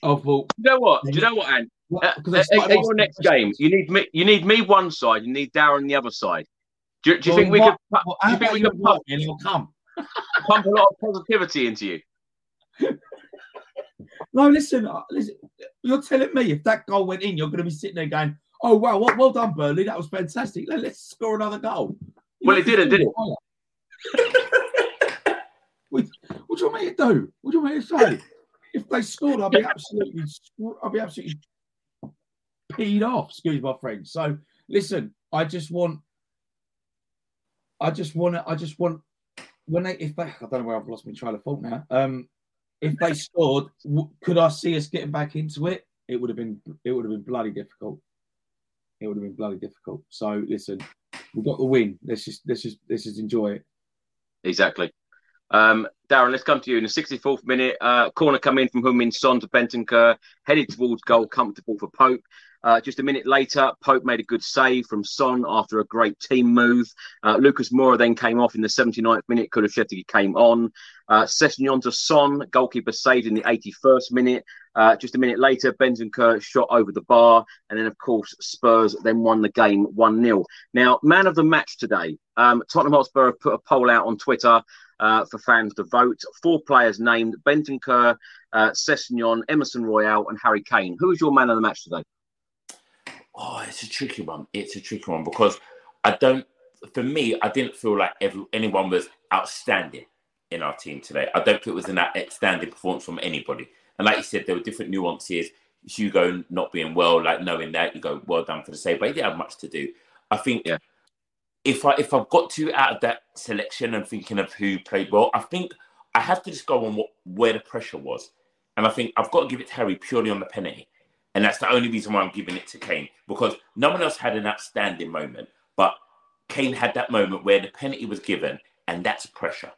S3: I thought,
S1: you know what? Do you know what, Ant? Uh, uh,
S3: started
S1: your next game, you need me. You need me one side. You need Darren the other side. Do, you- do you
S3: Well,
S1: think we
S3: what-
S1: could?
S3: well,
S1: do you think we
S3: you
S1: could pump,
S3: and it'll come?
S1: pump a lot of positivity into you?
S3: No, listen, uh, listen. You're telling me if that goal went in, you're going to be sitting there going, "Oh wow, well, well done, Burnley. That was fantastic. Let, us score another goal."
S1: Well, it didn't, did it?
S3: What, what do you want me to do? What do you want me to say? If they scored, I'd be absolutely, I'd be absolutely peed off. Excuse my French. So listen, I just want, I just want to, I just want when they, if they, I don't know where I've lost my train of thought now. Um, if they scored, could I see us getting back into it? It would have been, it would have been bloody difficult. It would have been bloody difficult. So listen, we got the win. Let's just, let's just, let's just enjoy it.
S1: Exactly. Um, Darren, let's come to you in the 64th minute. Uh, corner come in from Heung-Min Son to Bentancur, headed towards goal, comfortable for Pope. Uh, just a minute later, Pope made a good save from Son after a great team move. Uh, Lucas Moura then came off in the 79th minute. Kulusevski came on. Uh, Sessegnon to Son, goalkeeper saved in the 81st minute. Uh, just a minute later, Bentancur shot over the bar. And then, of course, Spurs then won the game 1 0. Now, man of the match today, um, Tottenham Hotspur have put a poll out on Twitter uh, for fans to vote. Four players named Bentancur, uh, Sessegnon, Emerson Royal, and Harry Kane. Who is your man of the match today?
S4: Oh, it's a tricky one. It's a tricky one because I don't. For me, I didn't feel like every, anyone was outstanding in our team today. I don't think it was an outstanding performance from anybody. And like you said, there were different nuances. Hugo not being well, like knowing that you go, well done for the save, but he didn't have much to do. I think yeah. if I if I've got to out of that selection and thinking of who played well, I think I have to just go on what where the pressure was, and I think I've got to give it to Harry purely on the penalty, and that's the only reason why I'm giving it to Kane because no one else had an outstanding moment, but Kane had that moment where the penalty was given, and that's pressure,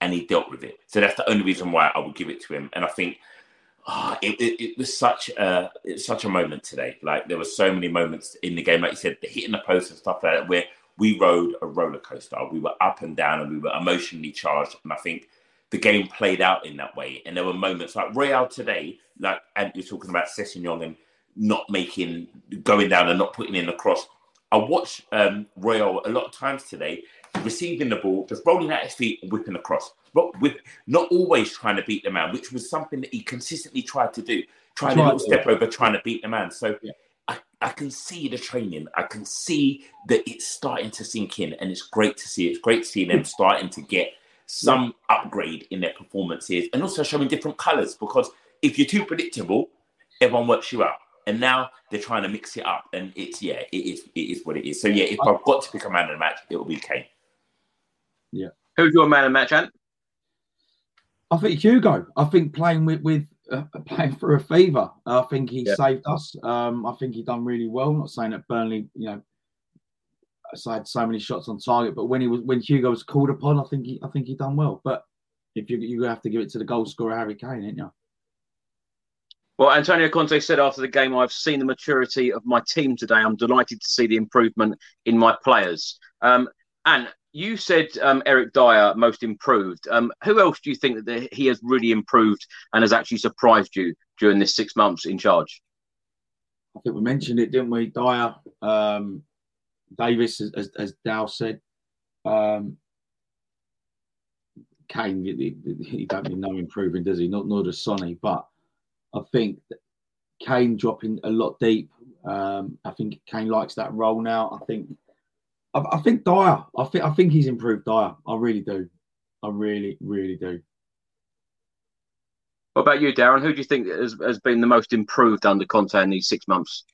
S4: and he dealt with it. So that's the only reason why I would give it to him, and I think. ah, it, it, it was such a such a moment today. Like there were so many moments in the game, like you said, the hitting the post and stuff like that, where we rode a roller coaster. We were up and down, and we were emotionally charged. And I think the game played out in that way. And there were moments like Royal today, like and you're talking about Sessegnon and not making going down and not putting in the cross. I watched um, Royal a lot of times today, receiving the ball, just rolling out his feet and whipping across. But with not always trying to beat the man, which was something that he consistently tried to do, trying little
S3: to.
S4: step over, trying to beat the man. So I, I can see the training. I can see that it's starting to sink in, and it's great to see. It's great to see them starting to get some upgrade in their performances, and also showing different colours. Because if you're too predictable, everyone works you out. And now they're trying to mix it up, and it's yeah, it is it is what it is. So yeah, if I've got to pick a man of the match, it will be Kane.
S3: Yeah.
S1: Who's your man of the match, Ant?
S3: I think Hugo. I think playing with with uh, playing for a fever. I think he
S1: Yeah.
S3: saved us. Um, I think he done really well. not saying that Burnley, you know, had so many shots on target, but when he was when Hugo was called upon, I think he I think he done well. But if you you have to give it to the goal scorer Harry Kane, ain't you?
S1: Well, Antonio Conte said after the game, I've seen the maturity of my team today. I'm delighted to see the improvement in my players. Um, and you said um, Eric Dier most improved. Um, who else do you think that the, he has really improved and has actually surprised you during this six months in charge?
S3: I think we mentioned it, didn't we? Dyer, um, Davies, as, as, Dow said, um, Kane, he, don't need no improving, does he? Not nor does Sonny, but I think Kane dropping a lot deep. Um, I think Kane likes that role now. I think, I, I think Dier. I think I think he's improved Dier. I really do. I really, really do.
S1: What about you, Darren? Who do you think has, has been the most improved under Conte in these six months?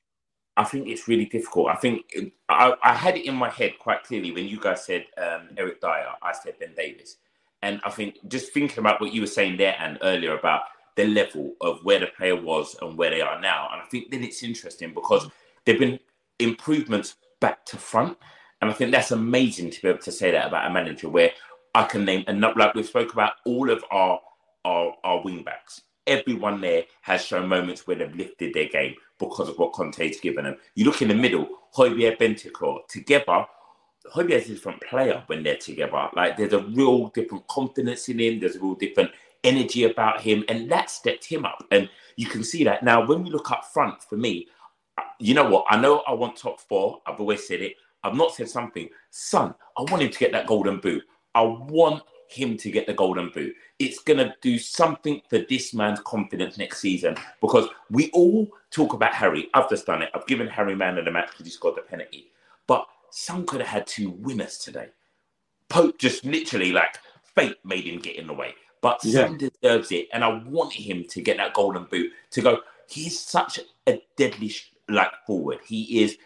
S4: I think it's really difficult. I think I, I had it in my head quite clearly when you guys said um, Eric Dier. I said Ben Davies, and I think just thinking about what you were saying there and earlier about the level of where the player was and where they are now, and I think then it's interesting because there've been improvements back to front, and I think that's amazing to be able to say that about a manager where I can name and like we spoke about all of our our, our wing backs. Everyone there has shown moments where they've lifted their game because of what Conte's given them. You look in the middle, Højbjerg Bentancur, together, is a different player when they're together. Like there's a real different confidence in him, there's a real different energy about him, and that stepped him up. And you can see that. Now, when we look up front, for me, you know what? I know I want top four. I've always said it. I've not said something. Son, I want him to get that golden boot. I want him to get the golden boot. It's going to do something for this man's confidence next season because we all talk about Harry. I've just done it. I've given Harry man of the match because he scored the penalty. But Son could have had two winners today. Pope just literally like fate made him get in the way. But
S3: Yeah.
S4: Son deserves it. And I want him to get that golden boot to go. He's such a deadly sh- like forward. He is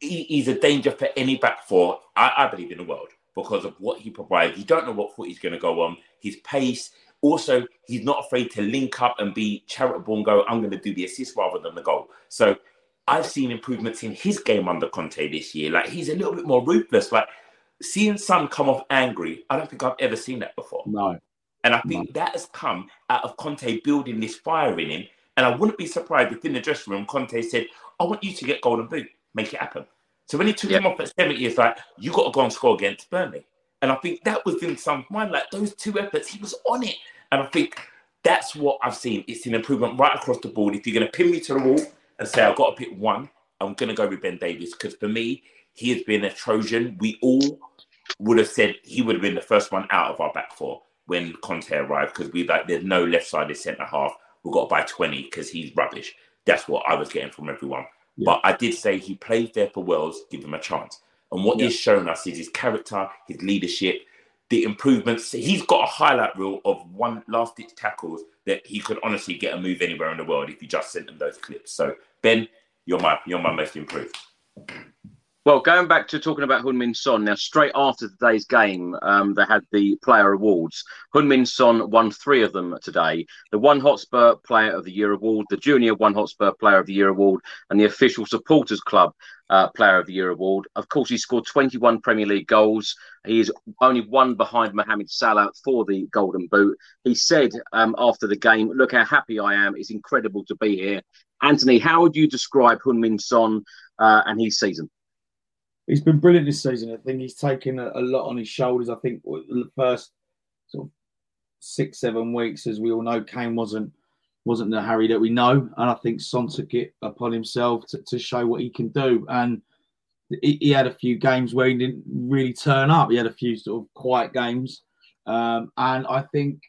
S4: he, he's a danger for any back four, I, I believe, in the world because of what he provides. You don't know what foot he's going to go on, his pace. Also, he's not afraid to link up and be charitable and go, I'm going to do the assist rather than the goal. So I've seen improvements in his game under Conte this year. Like he's a little bit more ruthless. Like seeing Son come off angry, I don't think I've ever seen that before.
S3: No.
S4: And I think that has come out of Conte building this fire in him. And I wouldn't be surprised if in the dressing room Conte said, I want you to get golden boot, make it happen. So when he took him off at 70, it's like, you got to go and score against Burnley. And I think that was in some mind, like those two efforts, he was on it. And I think that's what I've seen. It's an improvement right across the board. If you're going to pin me to the wall and say, I've got to pick one, I'm going to go with Ben Davies. because for me, he has been a Trojan. We all would have said he would have been the first one out of our back four when Conte arrived because we like there's no left sided centre half. We've got to buy 20 because he's rubbish. That's what I was getting from everyone. But I did say he plays there for Wales, give him a chance. And what
S1: Yeah.
S4: he's shown us is his character, his leadership, the improvements. He's got a highlight reel of one last ditch tackles that he could honestly get a move anywhere in the world if you just sent him those clips. So Ben, you're my you're my most improved.
S1: Well, going back to talking about Heung-Min Son, now straight after today's game, um, they had the player awards. Heung-Min Son won three of them today. The One Hotspur Player of the Year award, the Junior One Hotspur Player of the Year award, and the Official Supporters Club uh, Player of the Year award. Of course, he scored 21 Premier League goals. He is only one behind Mohamed Salah for the Golden Boot. He said um, after the game, "Look how happy I am. It's incredible to be here." Antony, how would you describe Heung-Min Son uh, and his season?
S3: He's been brilliant this season. I think he's taken a, a lot on his shoulders. I think the first sort of six, seven weeks, as we all know, Kane wasn't wasn't the Harry that we know, and I think Son took it upon himself to, to show what he can do. And he, he had a few games where he didn't really turn up. He had a few sort of quiet games, um, and I think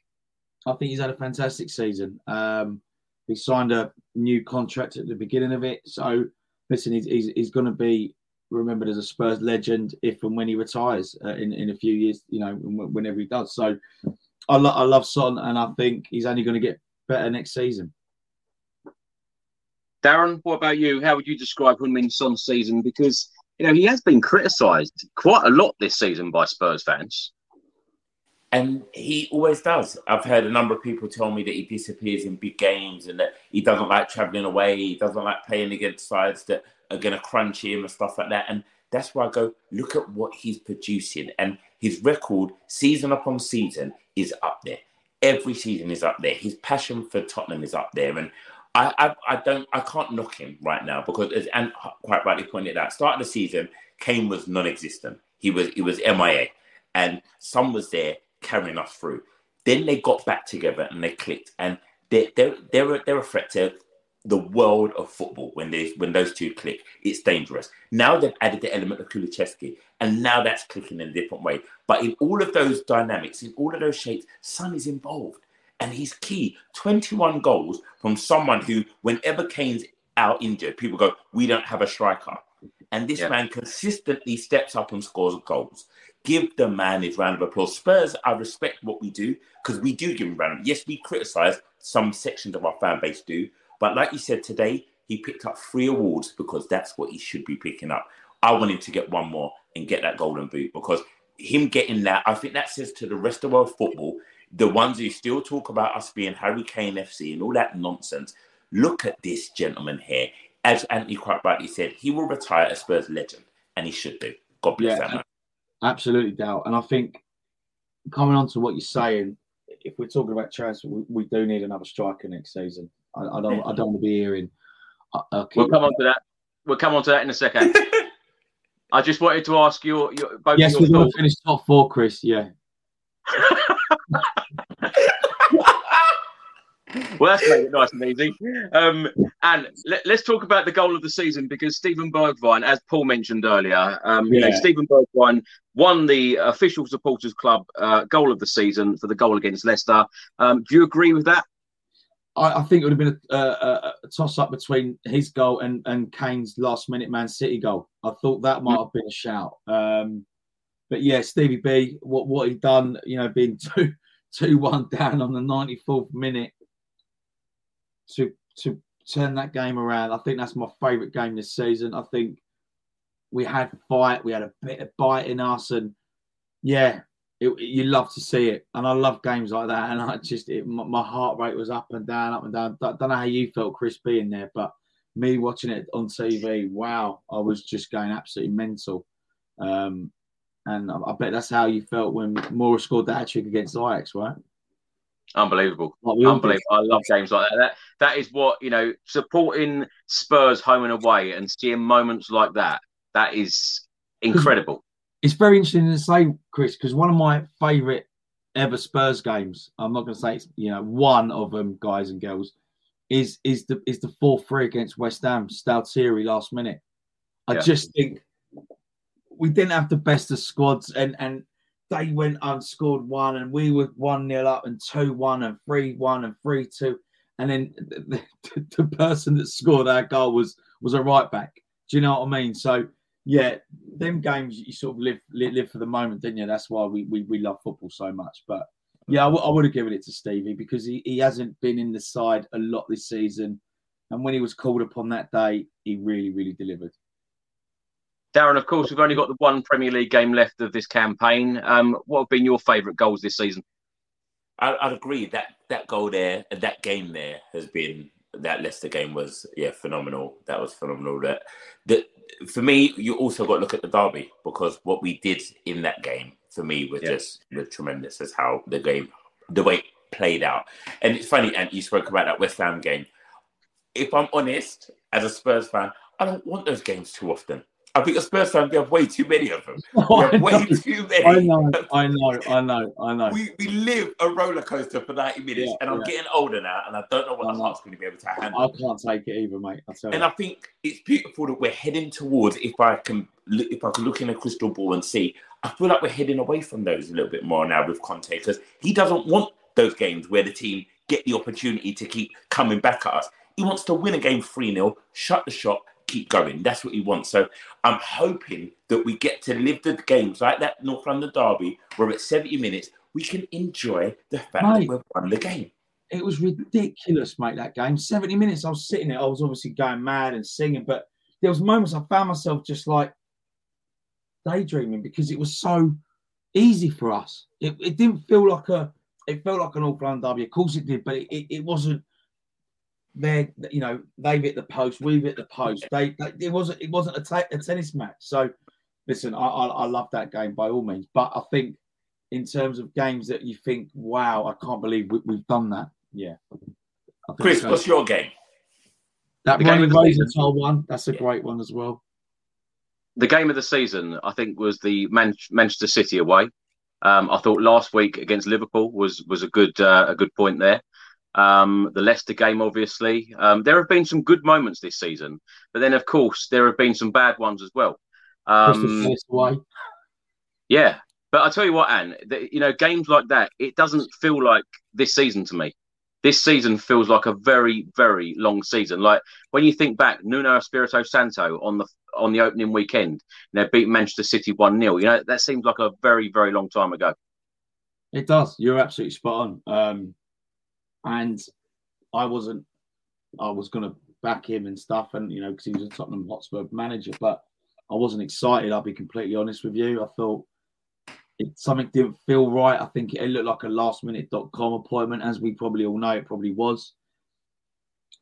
S3: I think he's had a fantastic season. Um, he signed a new contract at the beginning of it, so listen, he's he's, he's going to be remembered as a Spurs legend if and when he retires uh, in in a few years. You know, whenever he does. So I, lo- I love Son, and I think he's only going to get better next season.
S1: Darren, what about you? How would you describe Heung-Min Son's season? Because you know he has been criticised quite a lot this season by Spurs fans.
S4: And he always does. I've heard a number of people tell me that he disappears in big games and that he doesn't like travelling away. He doesn't like playing against sides that are going to crunch him and stuff like that. And that's where I go, look at what he's producing. And his record, season upon season, is up there. Every season is up there. His passion for Tottenham is up there. And I, I, I don't, I can't knock him right now because, as and quite rightly pointed out, start of the season, Kane was non-existent. He was, he was MIA, and Son was there carrying us through. Then they got back together and they clicked, and they're they're they're a, they're a threat to the world of football when they when those two click. It's dangerous. Now they've added the element of Kulusevski, and now that's clicking in a different way. But in all of those dynamics, in all of those shapes, Son is involved, and he's key. Twenty one goals from someone who, whenever Kane's out injured, people go, "We don't have a striker." And this yeah. man consistently steps up and scores goals give the man his round of applause. Spurs, I respect what we do because we do give him round. Yes, we criticize some sections of our fan base do, but like you said today, he picked up three awards because that's what he should be picking up. I want him to get one more and get that golden boot because him getting that, I think that says to the rest of world football, the ones who still talk about us being Harry Kane FC and all that nonsense. Look at this gentleman here. As Antony quite rightly said, he will retire as Spurs legend, and he should do. God bless yeah. that man.
S3: Absolutely, Dal. And I think coming on to what you're saying, if we're talking about transfer, we, we do need another striker next season. I, I don't. I don't want to be hearing.
S1: Uh, we'll come on to that. We'll come on to that in a second. I just wanted to ask you. Your, both
S3: yes, we're going to finish top four, Chris. Yeah.
S1: well, that's made it nice and easy. Um, and let, us talk about the goal of the season because Steven Bergwijn, as Paul mentioned earlier, um, yeah. you know, Steven Bergwijn won the official supporters club uh, goal of the season for the goal against Leicester. Um, do you agree with that?
S3: I, I think it would have been a, a, a toss up between his goal and, and Kane's last minute Man City goal. I thought that might have been a shout. Um, but yeah, Stevie B, what what he done, you know, being two two one down on the ninety fourth minute to to turn that game around. I think that's my favourite game this season. I think we had fight, we had a bit of bite in us, and yeah, it, you love to see it. And I love games like that. And I just, it, my, my, heart rate was up and down, up and down. I don't know how you felt, Chris, being there, but me watching it on TV, wow, I was just going absolutely mental. Um, and I, I bet that's how you felt when Moura scored that trick against Ajax, right?
S1: Unbelievable. Unbelievable. I love games like that. that. That is what, you know, supporting Spurs home and away and seeing moments like that, that is incredible.
S3: It's very interesting to say, Chris, because one of my favourite ever Spurs games, I'm not going to say it's, you know, one of them, guys and girls, is is the is the 4 3 against West Ham, Stalteri last minute. I yeah. just think we didn't have the best of squads and and they went and scored one, and we were one nil up, and two one, and three one, and three two, and then the, the, the, person that scored our goal was was a right back. Do you know what I mean? So yeah, them games you sort of live live, live for the moment, didn't you? That's why we, we we love football so much. But yeah, I, w- I would have given it to Stevie because he, he hasn't been in the side a lot this season, and when he was called upon that day, he really really delivered.
S1: Darren, of course, we've only got the one Premier League game left of this campaign. Um, what have been your favourite goals this season?
S4: I, would agree that that goal there, and that game there, has been that Leicester game was yeah phenomenal. That was phenomenal. That that for me, you also got to look at the derby because what we did in that game for me was yeah. just was tremendous. As how the game, the way it played out, and it's funny. And you spoke about that West Ham game. If I'm honest, as a Spurs fan, I don't want those games too often. I think the Spurs fans, we have way too many of them. We have way too many.
S3: I know, I know, I know, I know.
S4: We, we live a roller coaster for 90 minutes, yeah, and I'm yeah. getting older now, and I don't know what the heart's going to be able to handle.
S3: I can't take it either, mate. I
S4: and. I think it's beautiful that we're heading towards, if I can if I can look in a crystal ball and see, I feel like we're heading away from those a little bit more now with Conte, because he doesn't want those games where the team get the opportunity to keep coming back at us. He wants to win a game 3 0, shut the shop, keep going. That's what he wants. So I'm hoping that we get to live the games like that North London derby, where at 70 minutes we can enjoy the fact right. that we've won the game.
S3: it was ridiculous, mate. That game, seventy minutes. I was sitting there. I was obviously going mad and singing, but there was moments I found myself just like daydreaming because it was so easy for us. It, it didn't feel like a. It felt like an Auckland derby. Of course it did, but it, it, it wasn't. There, you know, they've hit the post, we've hit the post. They, they it wasn't. It wasn't a, tennis match. So, listen, I, I I love that game by all means, but I think in terms of games that you think, wow, I can't believe we, we've done that. Yeah.
S4: Chris,
S3: so.
S4: what's your game?
S3: That
S1: The game
S3: Ronnie
S1: of the season.
S3: Rosenthal one, that's a great one as well.
S1: the game of the season, I think, was the Man- Manchester City away. Um, I thought last week against Liverpool was was a good uh, a good point there. Um, the Leicester game, obviously, um, there have been some good moments this season, but then of course there have been some bad ones as well. Um, yeah, but I tell you what, Anne, that, you know, games like that, it doesn't feel like this season to me. This season feels like a very, very long season. Like when you think back, Nuno Espirito Santo on the on the opening weekend, you know, beat Manchester City one 0 You know, that seems like a very, very long time ago.
S3: It does. You're absolutely spot on. Um, and I wasn't. I was going to back him and stuff, and you know, because he was a Tottenham Hotspur manager, but I wasn't excited. I'll be completely honest with you. I thought it, something didn't feel right. I think it looked like a last minute.com appointment, as we probably all know it probably was.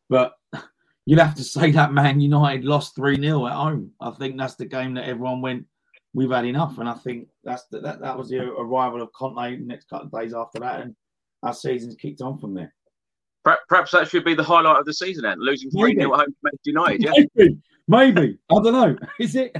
S3: But you'd have to say that Man United lost 3 0 at home. I think that's the game that everyone went, we've had enough. And I think that's the, that, that was the arrival of Conte next couple of days after that. And our season's kicked on from there.
S1: Perhaps that should be the highlight of the season, Anne, losing 3 0 at home to Manchester United. Yeah.
S3: Maybe, maybe. I don't know. Is it?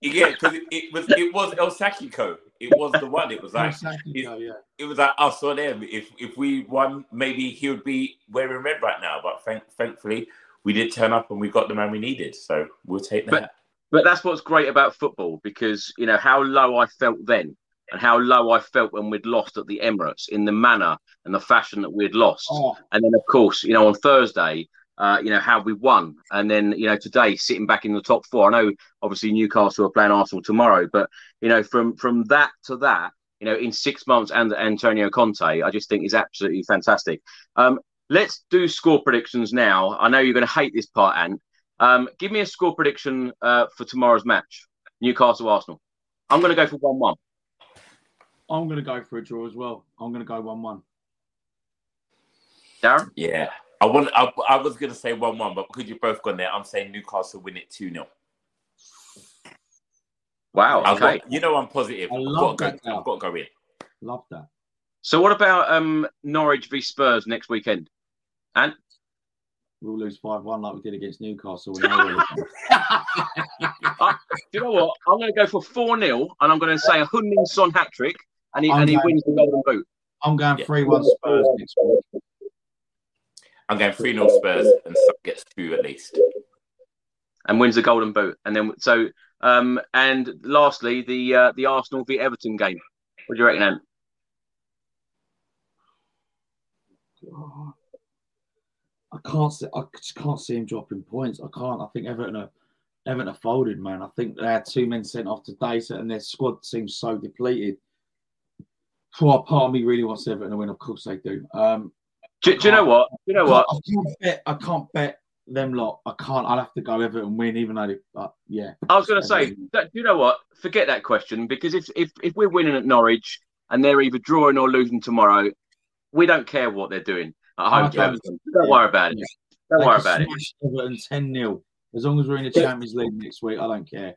S4: Yeah, because it, it was it was El Sackico. It was the one. It was like
S3: Sackico, yeah.
S4: it was like us or them. If if we won, maybe he would be wearing red right now. But thank, thankfully, we did turn up and we got the man we needed. So we'll take that.
S1: But but that's what's great about football because you know how low I felt then and how low I felt when we'd lost at the Emirates in the manner and the fashion that we'd lost.
S3: Oh.
S1: And then of course, you know, on Thursday, uh, you know, how we won. And then, you know, today sitting back in the top four. I know obviously Newcastle are playing Arsenal tomorrow, but you know, from from that to that, you know, in six months and Antonio Conte, I just think is absolutely fantastic. Um, let's do score predictions now. I know you're going to hate this part, Ant. Um, give me a score prediction uh, for tomorrow's match, Newcastle Arsenal. I'm going to go for one-one.
S3: I'm going to go for a draw as well. I'm going to go 1 1.
S1: Darren?
S4: Yeah. I want. I, I was going to say one-one, but because you both gone there, I'm saying Newcastle win it two 0
S1: Wow. Okay.
S4: got, you know I'm positive.
S3: I
S4: I've got to
S3: that
S4: go. I've got to go in.
S3: Love that.
S1: So what about um, Norwich v Spurs next weekend? And
S3: We'll lose 5 1 like we did against Newcastle. We know where
S1: uh, do you know what? I'm going to go for four 0 and I'm going to say a Heung-Min Son hat trick, and he,
S3: I'm
S1: and he wins the Golden Boot.
S3: I'm going
S4: Yeah.
S3: 3 1 Spurs next week.
S4: I'm going three 0 Spurs and Son gets two at least.
S1: and wins the Golden Boot. And then so um and lastly the uh, the Arsenal v Everton game. What do you reckon, Ant?
S3: I can't see. I just can't see him dropping points. I can't. I think Everton are Everton are folded, man. I think they had two men sent off today, so and their squad seems so depleted. For part of me really wants Everton to win. Of course they do. Um,
S1: Do, do you know what? Do you know what?
S3: I can't bet. I can't bet them lot. I can't. I'll have to go Everton win, even though. They, uh, yeah.
S1: I was going to say, that, do you know what? Forget that question because if, if if we're winning at Norwich and they're either drawing or losing tomorrow, we don't care what they're doing at home.
S3: Don't-
S1: Everton. Don't worry about it. Don't
S3: They
S1: worry about it.
S3: Everton ten 0 As long as we're in the Champions League next week, I don't care.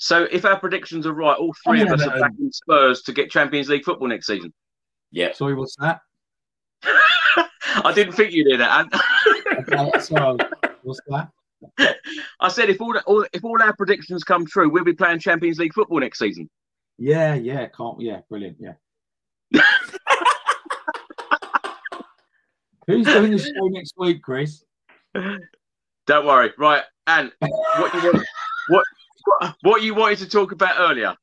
S1: So if our predictions are right, all three oh,
S3: of
S1: us
S3: but,
S1: are backing Spurs to get Champions League football next season.
S4: Yeah.
S3: Sorry, what's that?
S1: I didn't think you did that. Ant.
S3: Okay, so what's that?
S1: I said if all, all if all our predictions come true, we'll be playing Champions League football next season.
S3: Yeah, yeah, can't. Yeah, brilliant. Yeah. Who's doing the show next week, Chris?
S1: Don't worry. Right, and what you want, what what- you wanted to talk about earlier,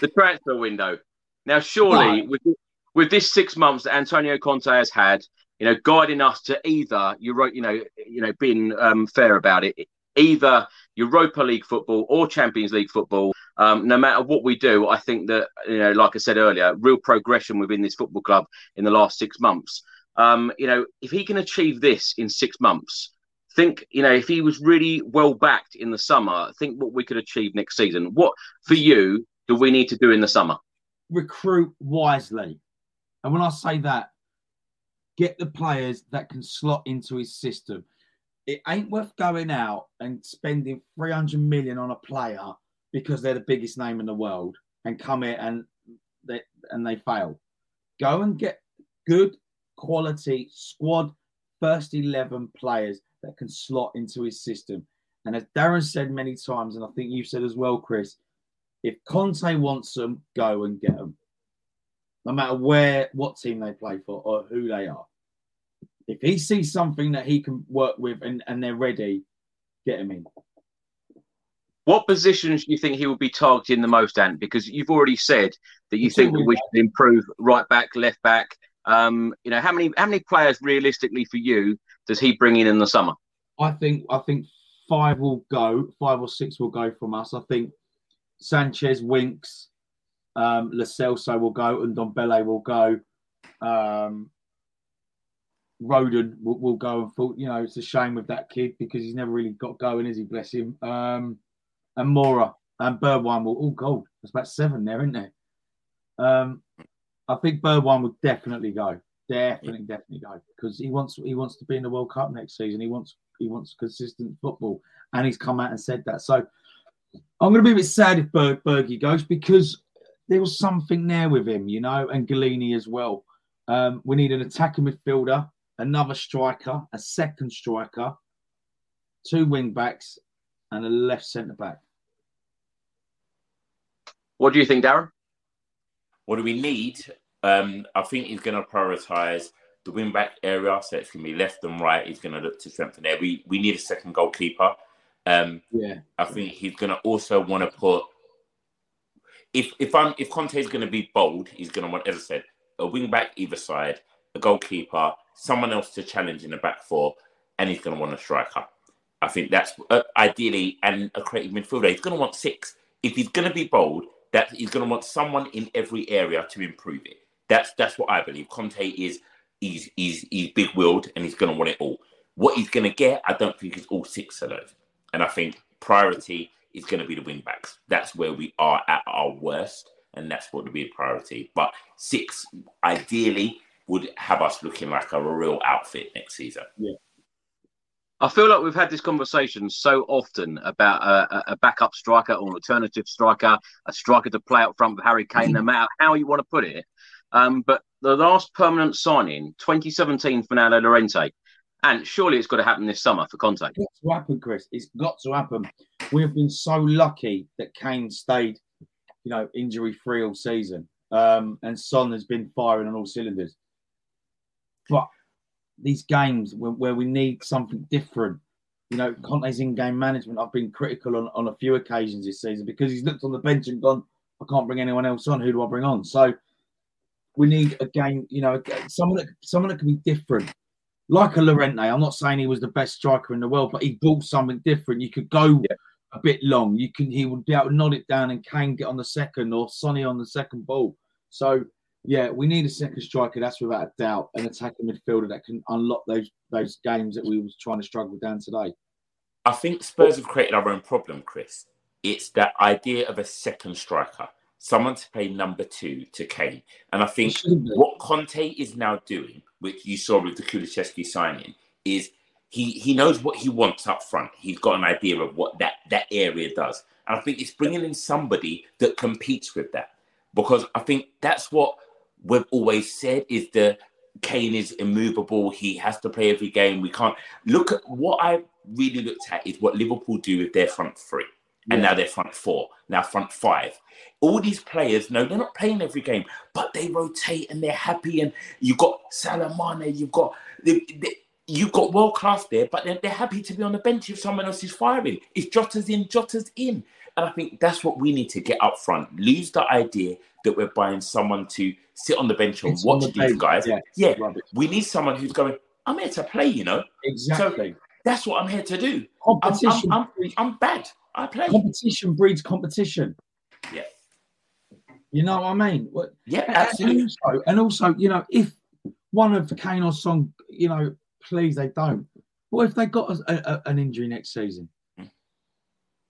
S1: the transfer window. Now, surely
S3: Right.
S1: with with this six months that Antonio Conte has had, you know, guiding us to either you wrote, you know, you know, being um, fair about it, either Europa League football or Champions League football. Um, no matter what we do, I think that you know, like I said earlier, real progression within this football club in the last six months. Um, you know, if he can achieve this in six months, think you know if he was really well backed in the summer, think what we could achieve next season. What for you do we need to do in the summer?
S3: Recruit wisely, and when I say that, get the players that can slot into his system. It ain't worth going out and spending 300 million on a player because they're the biggest name in the world and come here and they and they fail. Go and get good quality squad first 11 players that can slot into his system. And as Darren said many times, and I think you've said as well, Chris, if Conte wants them, go and get them. No matter where, what team they play for or who they are. If he sees something that he can work with and, and they're ready, get him in.
S1: What positions do you think he will be targeting the most, Ant? Because you've already said that you think that we should improve right back, left back. Um, you know, how many how many players realistically for you does he bring in in the summer?
S3: I think I think five will go, five or six will go from us. I think Sanchez, Winks, um, Lo Celso will go, and Dombele will go. Um, Rodon will, will go and full, you know it's a shame with that kid because he's never really got going, is he? Bless him. Um, and Moura and Bergwijn will all go. There's about seven there, isn't there? Um, I think Bergwijn will definitely go. Definitely, definitely go because he wants he wants to be in the World Cup next season. He wants he wants consistent football, and he's come out and said that. So I'm going to be a bit sad if Berg, Bergie goes because there was something there with him, you know, and Gollini as well. Um, we need an attacking midfielder, another striker, a second striker, two wing backs, and a left centre back.
S1: What do you think, Darren?
S4: What do we need? Um, I think he's going to prioritise the wing back area, so it's going to be left and right. He's going to look to strengthen there. We we need a second goalkeeper. Um,
S3: Yeah.
S4: I think he's going to also want to put. If if I'm if Conte is going to be bold, he's going to want, as I said, a wing back either side, a goalkeeper, someone else to challenge in the back four, and he's going to want a striker. I think that's uh, ideally and a creative midfielder. He's going to want six. If he's going to be bold, that he's going to want someone in every area to improve it. That's that's what I believe. Conte is he's he's he's big willed and he's going to want it all. What he's going to get, I don't think is all six of those. And I think priority is going to be the wing backs. That's where we are at our worst, and that's what would be a priority. But six, ideally, would have us looking like a real outfit next season.
S3: Yeah.
S1: I feel like we've had this conversation so often about a, a- backup striker or an alternative striker, a striker to play up front with Harry Kane, no matter how you want to put it. Um, but the last permanent signing, 2017, Fernando Llorente, and surely it's got to happen this summer for Conte.
S3: It's got to happen, Chris. It's got to happen. We've been so lucky that Kane stayed, you know, injury free all season, um, and Son has been firing on all cylinders. But these games where, where we need something different, you know, Conte's in-game management. I've been critical on, on a few occasions this season because he's looked on the bench and gone, "I can't bring anyone else on. Who do I bring on?" So we need a game, you know, someone that someone that can be different like a Llorente. I'm not saying he was the best striker in the world, but he brought something different. You could go a bit long. You can he would be able to nod it down and Kane get on the second or Sonny on the second ball. So yeah, we need a second striker. That's without a doubt. An attacking midfielder that can unlock those those games that we was trying to struggle down today.
S4: I think Spurs have created our own problem, Chris. It's that idea of a second striker, someone to play number two to Kane. And I think what Conte is now doing, which you saw with the Kulusevski signing, is he he knows what he wants up front. He's got an idea of what that that area does, and I think it's bringing in somebody that competes with that. Because I think that's what we've always said is the Kane is immovable. He has to play every game. We can't look at what I really looked at is what Liverpool do with their front three. And
S3: Yeah.
S4: now they're front four, now front five. All these players, no, they're not playing every game, but they rotate and they're happy. And you've got Salamane, you've got they, they, you've got world class there, but they're, they're happy to be on the bench if someone else is firing. If Jota's in, Jota's in. And I think that's what we need to get up front. Lose the idea that we're buying someone to sit on the bench and
S3: It's
S4: watch
S3: the
S4: these guys.
S3: yeah,
S4: Yeah, we need someone who's going, I'm here to play, you know?
S3: Exactly.
S4: So that's what I'm here to do. I'm, I'm,
S3: Competition.
S4: I'm, I'm bad. I play.
S3: Competition breeds competition.
S4: Yeah.
S3: You know what I mean?
S4: Yeah,
S3: and-
S4: absolutely.
S3: And also, and also, you know, if one of Kane or Son, you know, please they don't. What if they got a, a, an injury next season? Hmm.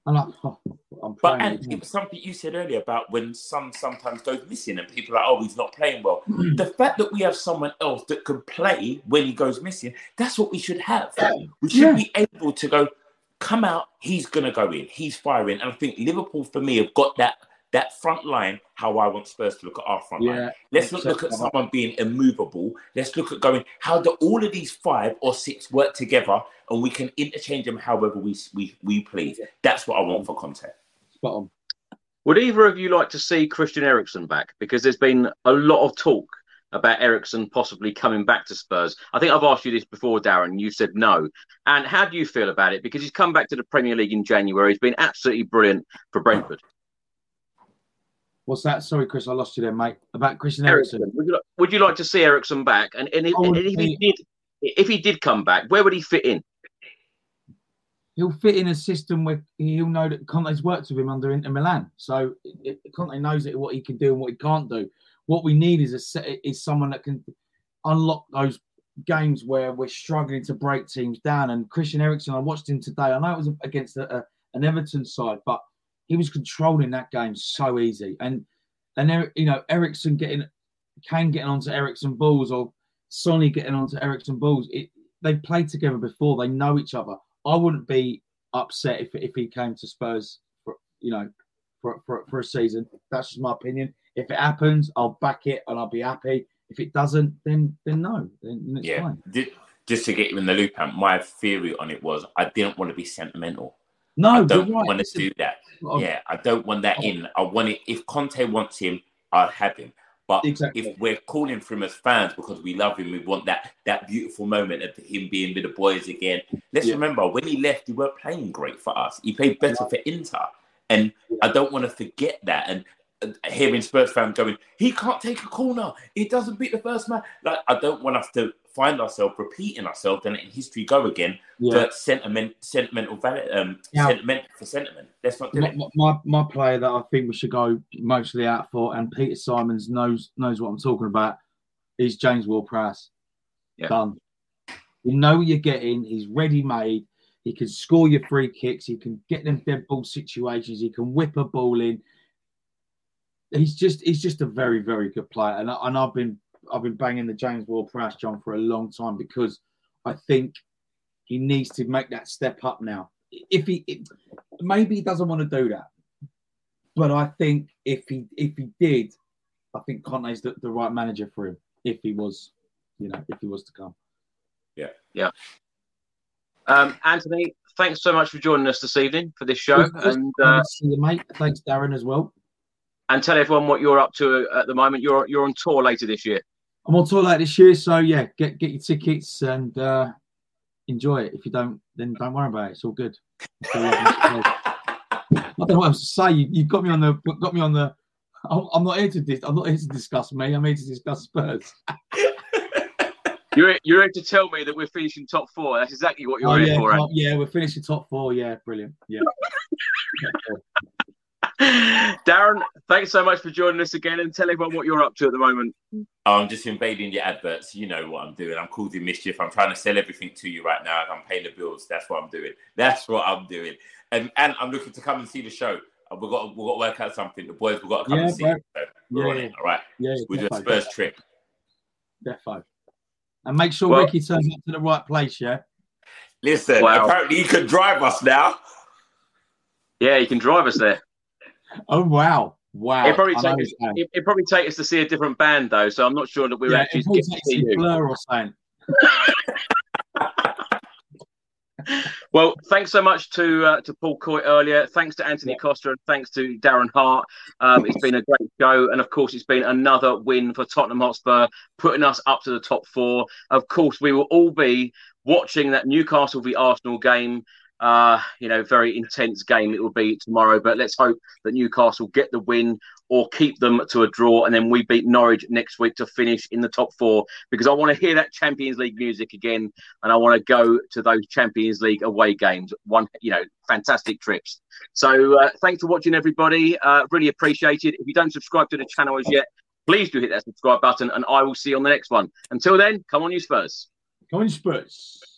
S3: And I, oh, I'm
S4: But and
S3: it
S4: was something you said earlier about when some sometimes goes missing and people are like, oh, he's not playing well. Hmm. the fact that we have someone else that can play when he goes missing, that's what we should have. We should
S3: Yeah.
S4: be able to go, come out, he's gonna go in, he's firing. And I think Liverpool for me have got that that front line, how I want Spurs to look at our front
S3: Yeah,
S4: line. Let's not look at
S3: accept that.
S4: someone being immovable. Let's look at going, how do all of these five or six work together and we can interchange them however we we, we please. That's what I want for Conte.
S3: Spot on.
S1: Would either of you like to see Christian Eriksen back? Because there's been a lot of talk about Eriksen possibly coming back to Spurs. I think I've asked you this before, Darren. You said no. And how do you feel about it? Because he's come back to the Premier League in January. He's been absolutely brilliant for Brentford.
S3: What's that? Sorry, Chris, I lost you there, mate. About Christian Eriksen.
S1: Would you, like, would you like to see Eriksen back? And, and, if, and if he did, if he did come back, where would he fit in?
S3: He'll fit in a system where he'll know that Conte's worked with him under Inter Milan. So it- Conte knows it, what he can do and what he can't do. What we need is a is someone that can unlock those games where we're struggling to break teams down. And Christian Eriksen, I watched him today. I know it was against a, a, an Everton side, but he was controlling that game so easy. And and you know, Eriksen getting Kane getting onto Eriksen balls or Sonny getting onto Eriksen balls. It, they've played together before. They know each other. I wouldn't be upset if if he came to Spurs for you know for, for, for a season. That's just my opinion. If it happens, I'll back it and I'll be happy. If it doesn't, then then no, then, then it's
S4: yeah.
S3: fine.
S4: Just to get you in the loop, my theory on it was I didn't want to be sentimental.
S3: No,
S4: I don't
S3: right.
S4: want to do that.
S3: Oh.
S4: Yeah, I don't want that in. I want it. If Conte wants him, I'll have him. But if we're calling for him as fans because we love him, we want that that beautiful moment of him being with the boys again. Let's
S3: Yeah.
S4: remember when he left, he weren't playing great for us. He played better for Inter, and I don't want to forget that. And hearing Spurs fans going, he can't take a corner. He doesn't beat the first man. Like I don't want us to find ourselves repeating ourselves and letting history go again
S3: Yeah.
S4: for sentiment, sentimental valid, um,
S3: Yeah.
S4: sentiment for sentiment. Let's not do
S3: my,
S4: it.
S3: my, my player that I think we should go mostly out for, and Peter Simons knows knows what I'm talking about, is James Ward-Prowse. Done. You know what you're getting. He's ready made. He can score your free kicks. He can get them dead ball situations. He can whip a ball in. He's just he's just a very very good player, and I, and I've been I've been banging the James Ward-Prowse John for a long time because I think he needs to make that step up now. If he it, maybe he doesn't want to do that, but I think if he if he did, I think Conte's the, the right manager for him. If he was, you know, if he was to come.
S4: Yeah.
S1: Yeah. Um, Antony, thanks so much for joining us this evening for this show,
S3: Good to
S1: and uh,
S3: see you, mate. Thanks, Darren, as well.
S1: And tell everyone what you're up to at the moment. You're you're on tour later this year.
S3: I'm on tour later this year, so yeah, get get your tickets and uh, enjoy it. If you don't, then don't worry about it. It's all good. It's all. I don't know what else to say. You, you got me on the got me on the. I'm, I'm not here to dis- I'm not here to discuss me. I'm here to discuss Spurs.
S1: You're you're here to tell me that we're finishing top four. That's exactly what you're
S3: Oh,
S1: here
S3: yeah,
S1: for.
S3: top- yeah, we're finishing top four. Yeah, brilliant. Yeah.
S1: Darren, thanks so much for joining us again, and tell everyone what you're up to at the moment.
S4: I'm just invading your adverts. You know what I'm doing. I'm causing mischief. I'm trying to sell everything to you right now. I'm paying the bills. That's what I'm doing. That's what I'm doing. And and I'm looking to come and see the show. Uh, We've got we've got to work out something. The boys we've got to come
S3: Yeah,
S4: and see.
S3: bro.
S4: it. So we're
S3: Yeah,
S4: on
S3: yeah.
S4: it. All right.
S3: Yeah, yeah,
S4: we do a Spurs
S3: defo.
S4: trip.
S3: Defo. And make sure
S4: Well-
S3: Ricky turns up to the right place. Yeah.
S4: Listen,
S1: Wow.
S4: apparently you can drive us now.
S1: Yeah, you can drive us there.
S3: Oh wow, wow.
S1: It probably take us, it, it probably take us to see a different band though, so I'm not sure that we're
S3: yeah,
S1: actually getting to see
S3: you. blur or something.
S1: Well, thanks so much to uh, to Paul Coyte earlier. Thanks to Antony Costa and thanks to Darren Hart. Um, it's been a great show, and of course, it's been another win for Tottenham Hotspur, putting us up to the top four. Of course, we will all be watching that Newcastle v Arsenal game. Uh, you know, very intense game it will be tomorrow. But let's hope that Newcastle get the win or keep them to a draw, and then we beat Norwich next week to finish in the top four. Because I want to hear that Champions League music again, and I want to go to those Champions League away games. One, you know, fantastic trips. So uh, thanks for watching, everybody. Uh, really appreciate it. If you don't subscribe to the channel as yet. Please do hit that subscribe button, and I will see you on the next one. Until then, come on, you Spurs.
S3: Come on, Spurs.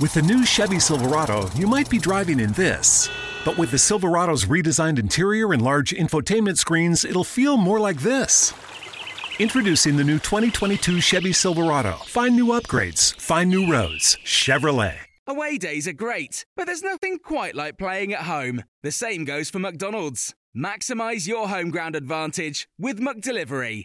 S7: With the new Chevy Silverado, you might be driving in this. But with the Silverado's redesigned interior and large infotainment screens, it'll feel more like this. Introducing the new 2022 Chevy Silverado. Find new upgrades, find new roads. Chevrolet.
S8: Away days are great, but there's nothing quite like playing at home. The same goes for McDonald's. Maximize your home ground advantage with McDelivery.